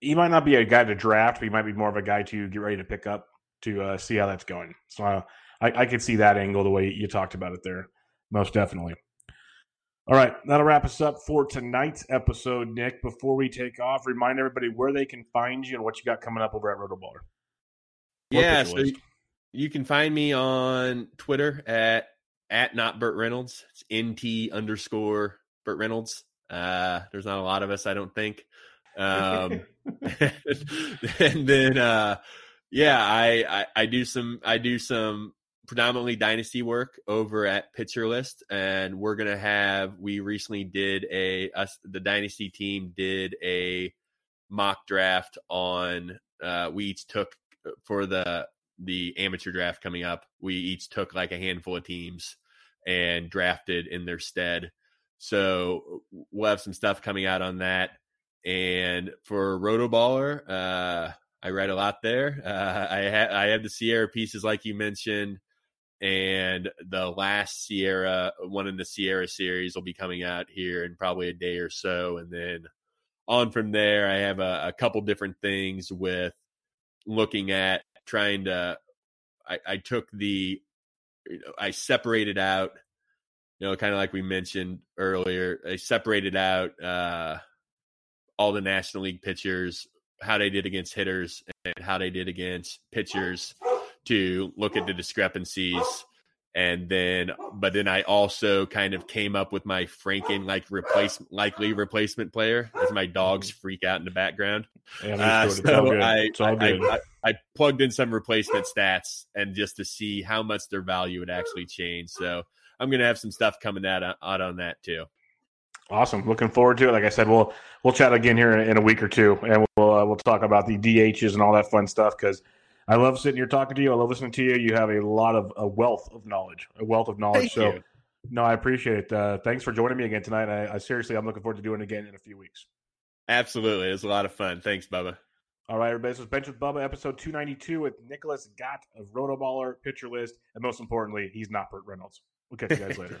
he might not be a guy to draft, but he might be more of a guy to get ready to pick up to uh, see how that's going. So uh, I, I could see that angle the way you talked about it there, most definitely. All right, that'll wrap us up for tonight's episode, Nick. Before we take off, remind everybody where they can find you and what you got coming up over at Rotoballer. Yeah, so you can find me on Twitter at at not Burt Reynolds. It's NT underscore Burt Reynolds. Uh, there's not a lot of us, I don't think. Um, and then, uh, yeah, I, I, I do some, I do some predominantly dynasty work over at Pitcher List, and we're gonna have. We recently did a us the dynasty team did a mock draft on. Uh, we each took for the the amateur draft coming up, we each took like a handful of teams and drafted in their stead. So we'll have some stuff coming out on that. And for Rotoballer, uh, I write a lot there. Uh, I ha- I have the SIERA pieces like you mentioned, and the last SIERA, one in the SIERA series, will be coming out here in probably a day or so, and then on from there, I have a, a couple different things with looking at trying to I, I took the I separated out, you know, kind of like we mentioned earlier, I separated out uh, all the National League pitchers how they did against hitters and how they did against pitchers to look at the discrepancies and then but then I also kind of came up with my Franken like replacement likely replacement player as my dogs Mm-hmm. freak out in the background. Yeah, Uh, so. I, I. I, I plugged in some replacement stats and just to see how much their value would actually change. So I'm gonna have some stuff coming out, out on that too. Awesome. Looking forward to it. Like I said, we'll we'll chat again here in, in a week or two, and we'll uh, we'll talk about the DHs and all that fun stuff because I love sitting here talking to you. I love listening to you. You have a lot of a wealth of knowledge, a wealth of knowledge. Thank so, you. no, I appreciate it. Uh, thanks for joining me again tonight. I, I seriously, I'm looking forward to doing it again in a few weeks. Absolutely, it was a lot of fun. Thanks, Bubba. All right, everybody. This was Bench with Bubba, episode 292 with Nicklaus Gaut of Rotoballer, Pitcher List, and most importantly, he's not Burt Reynolds. We'll catch you guys later.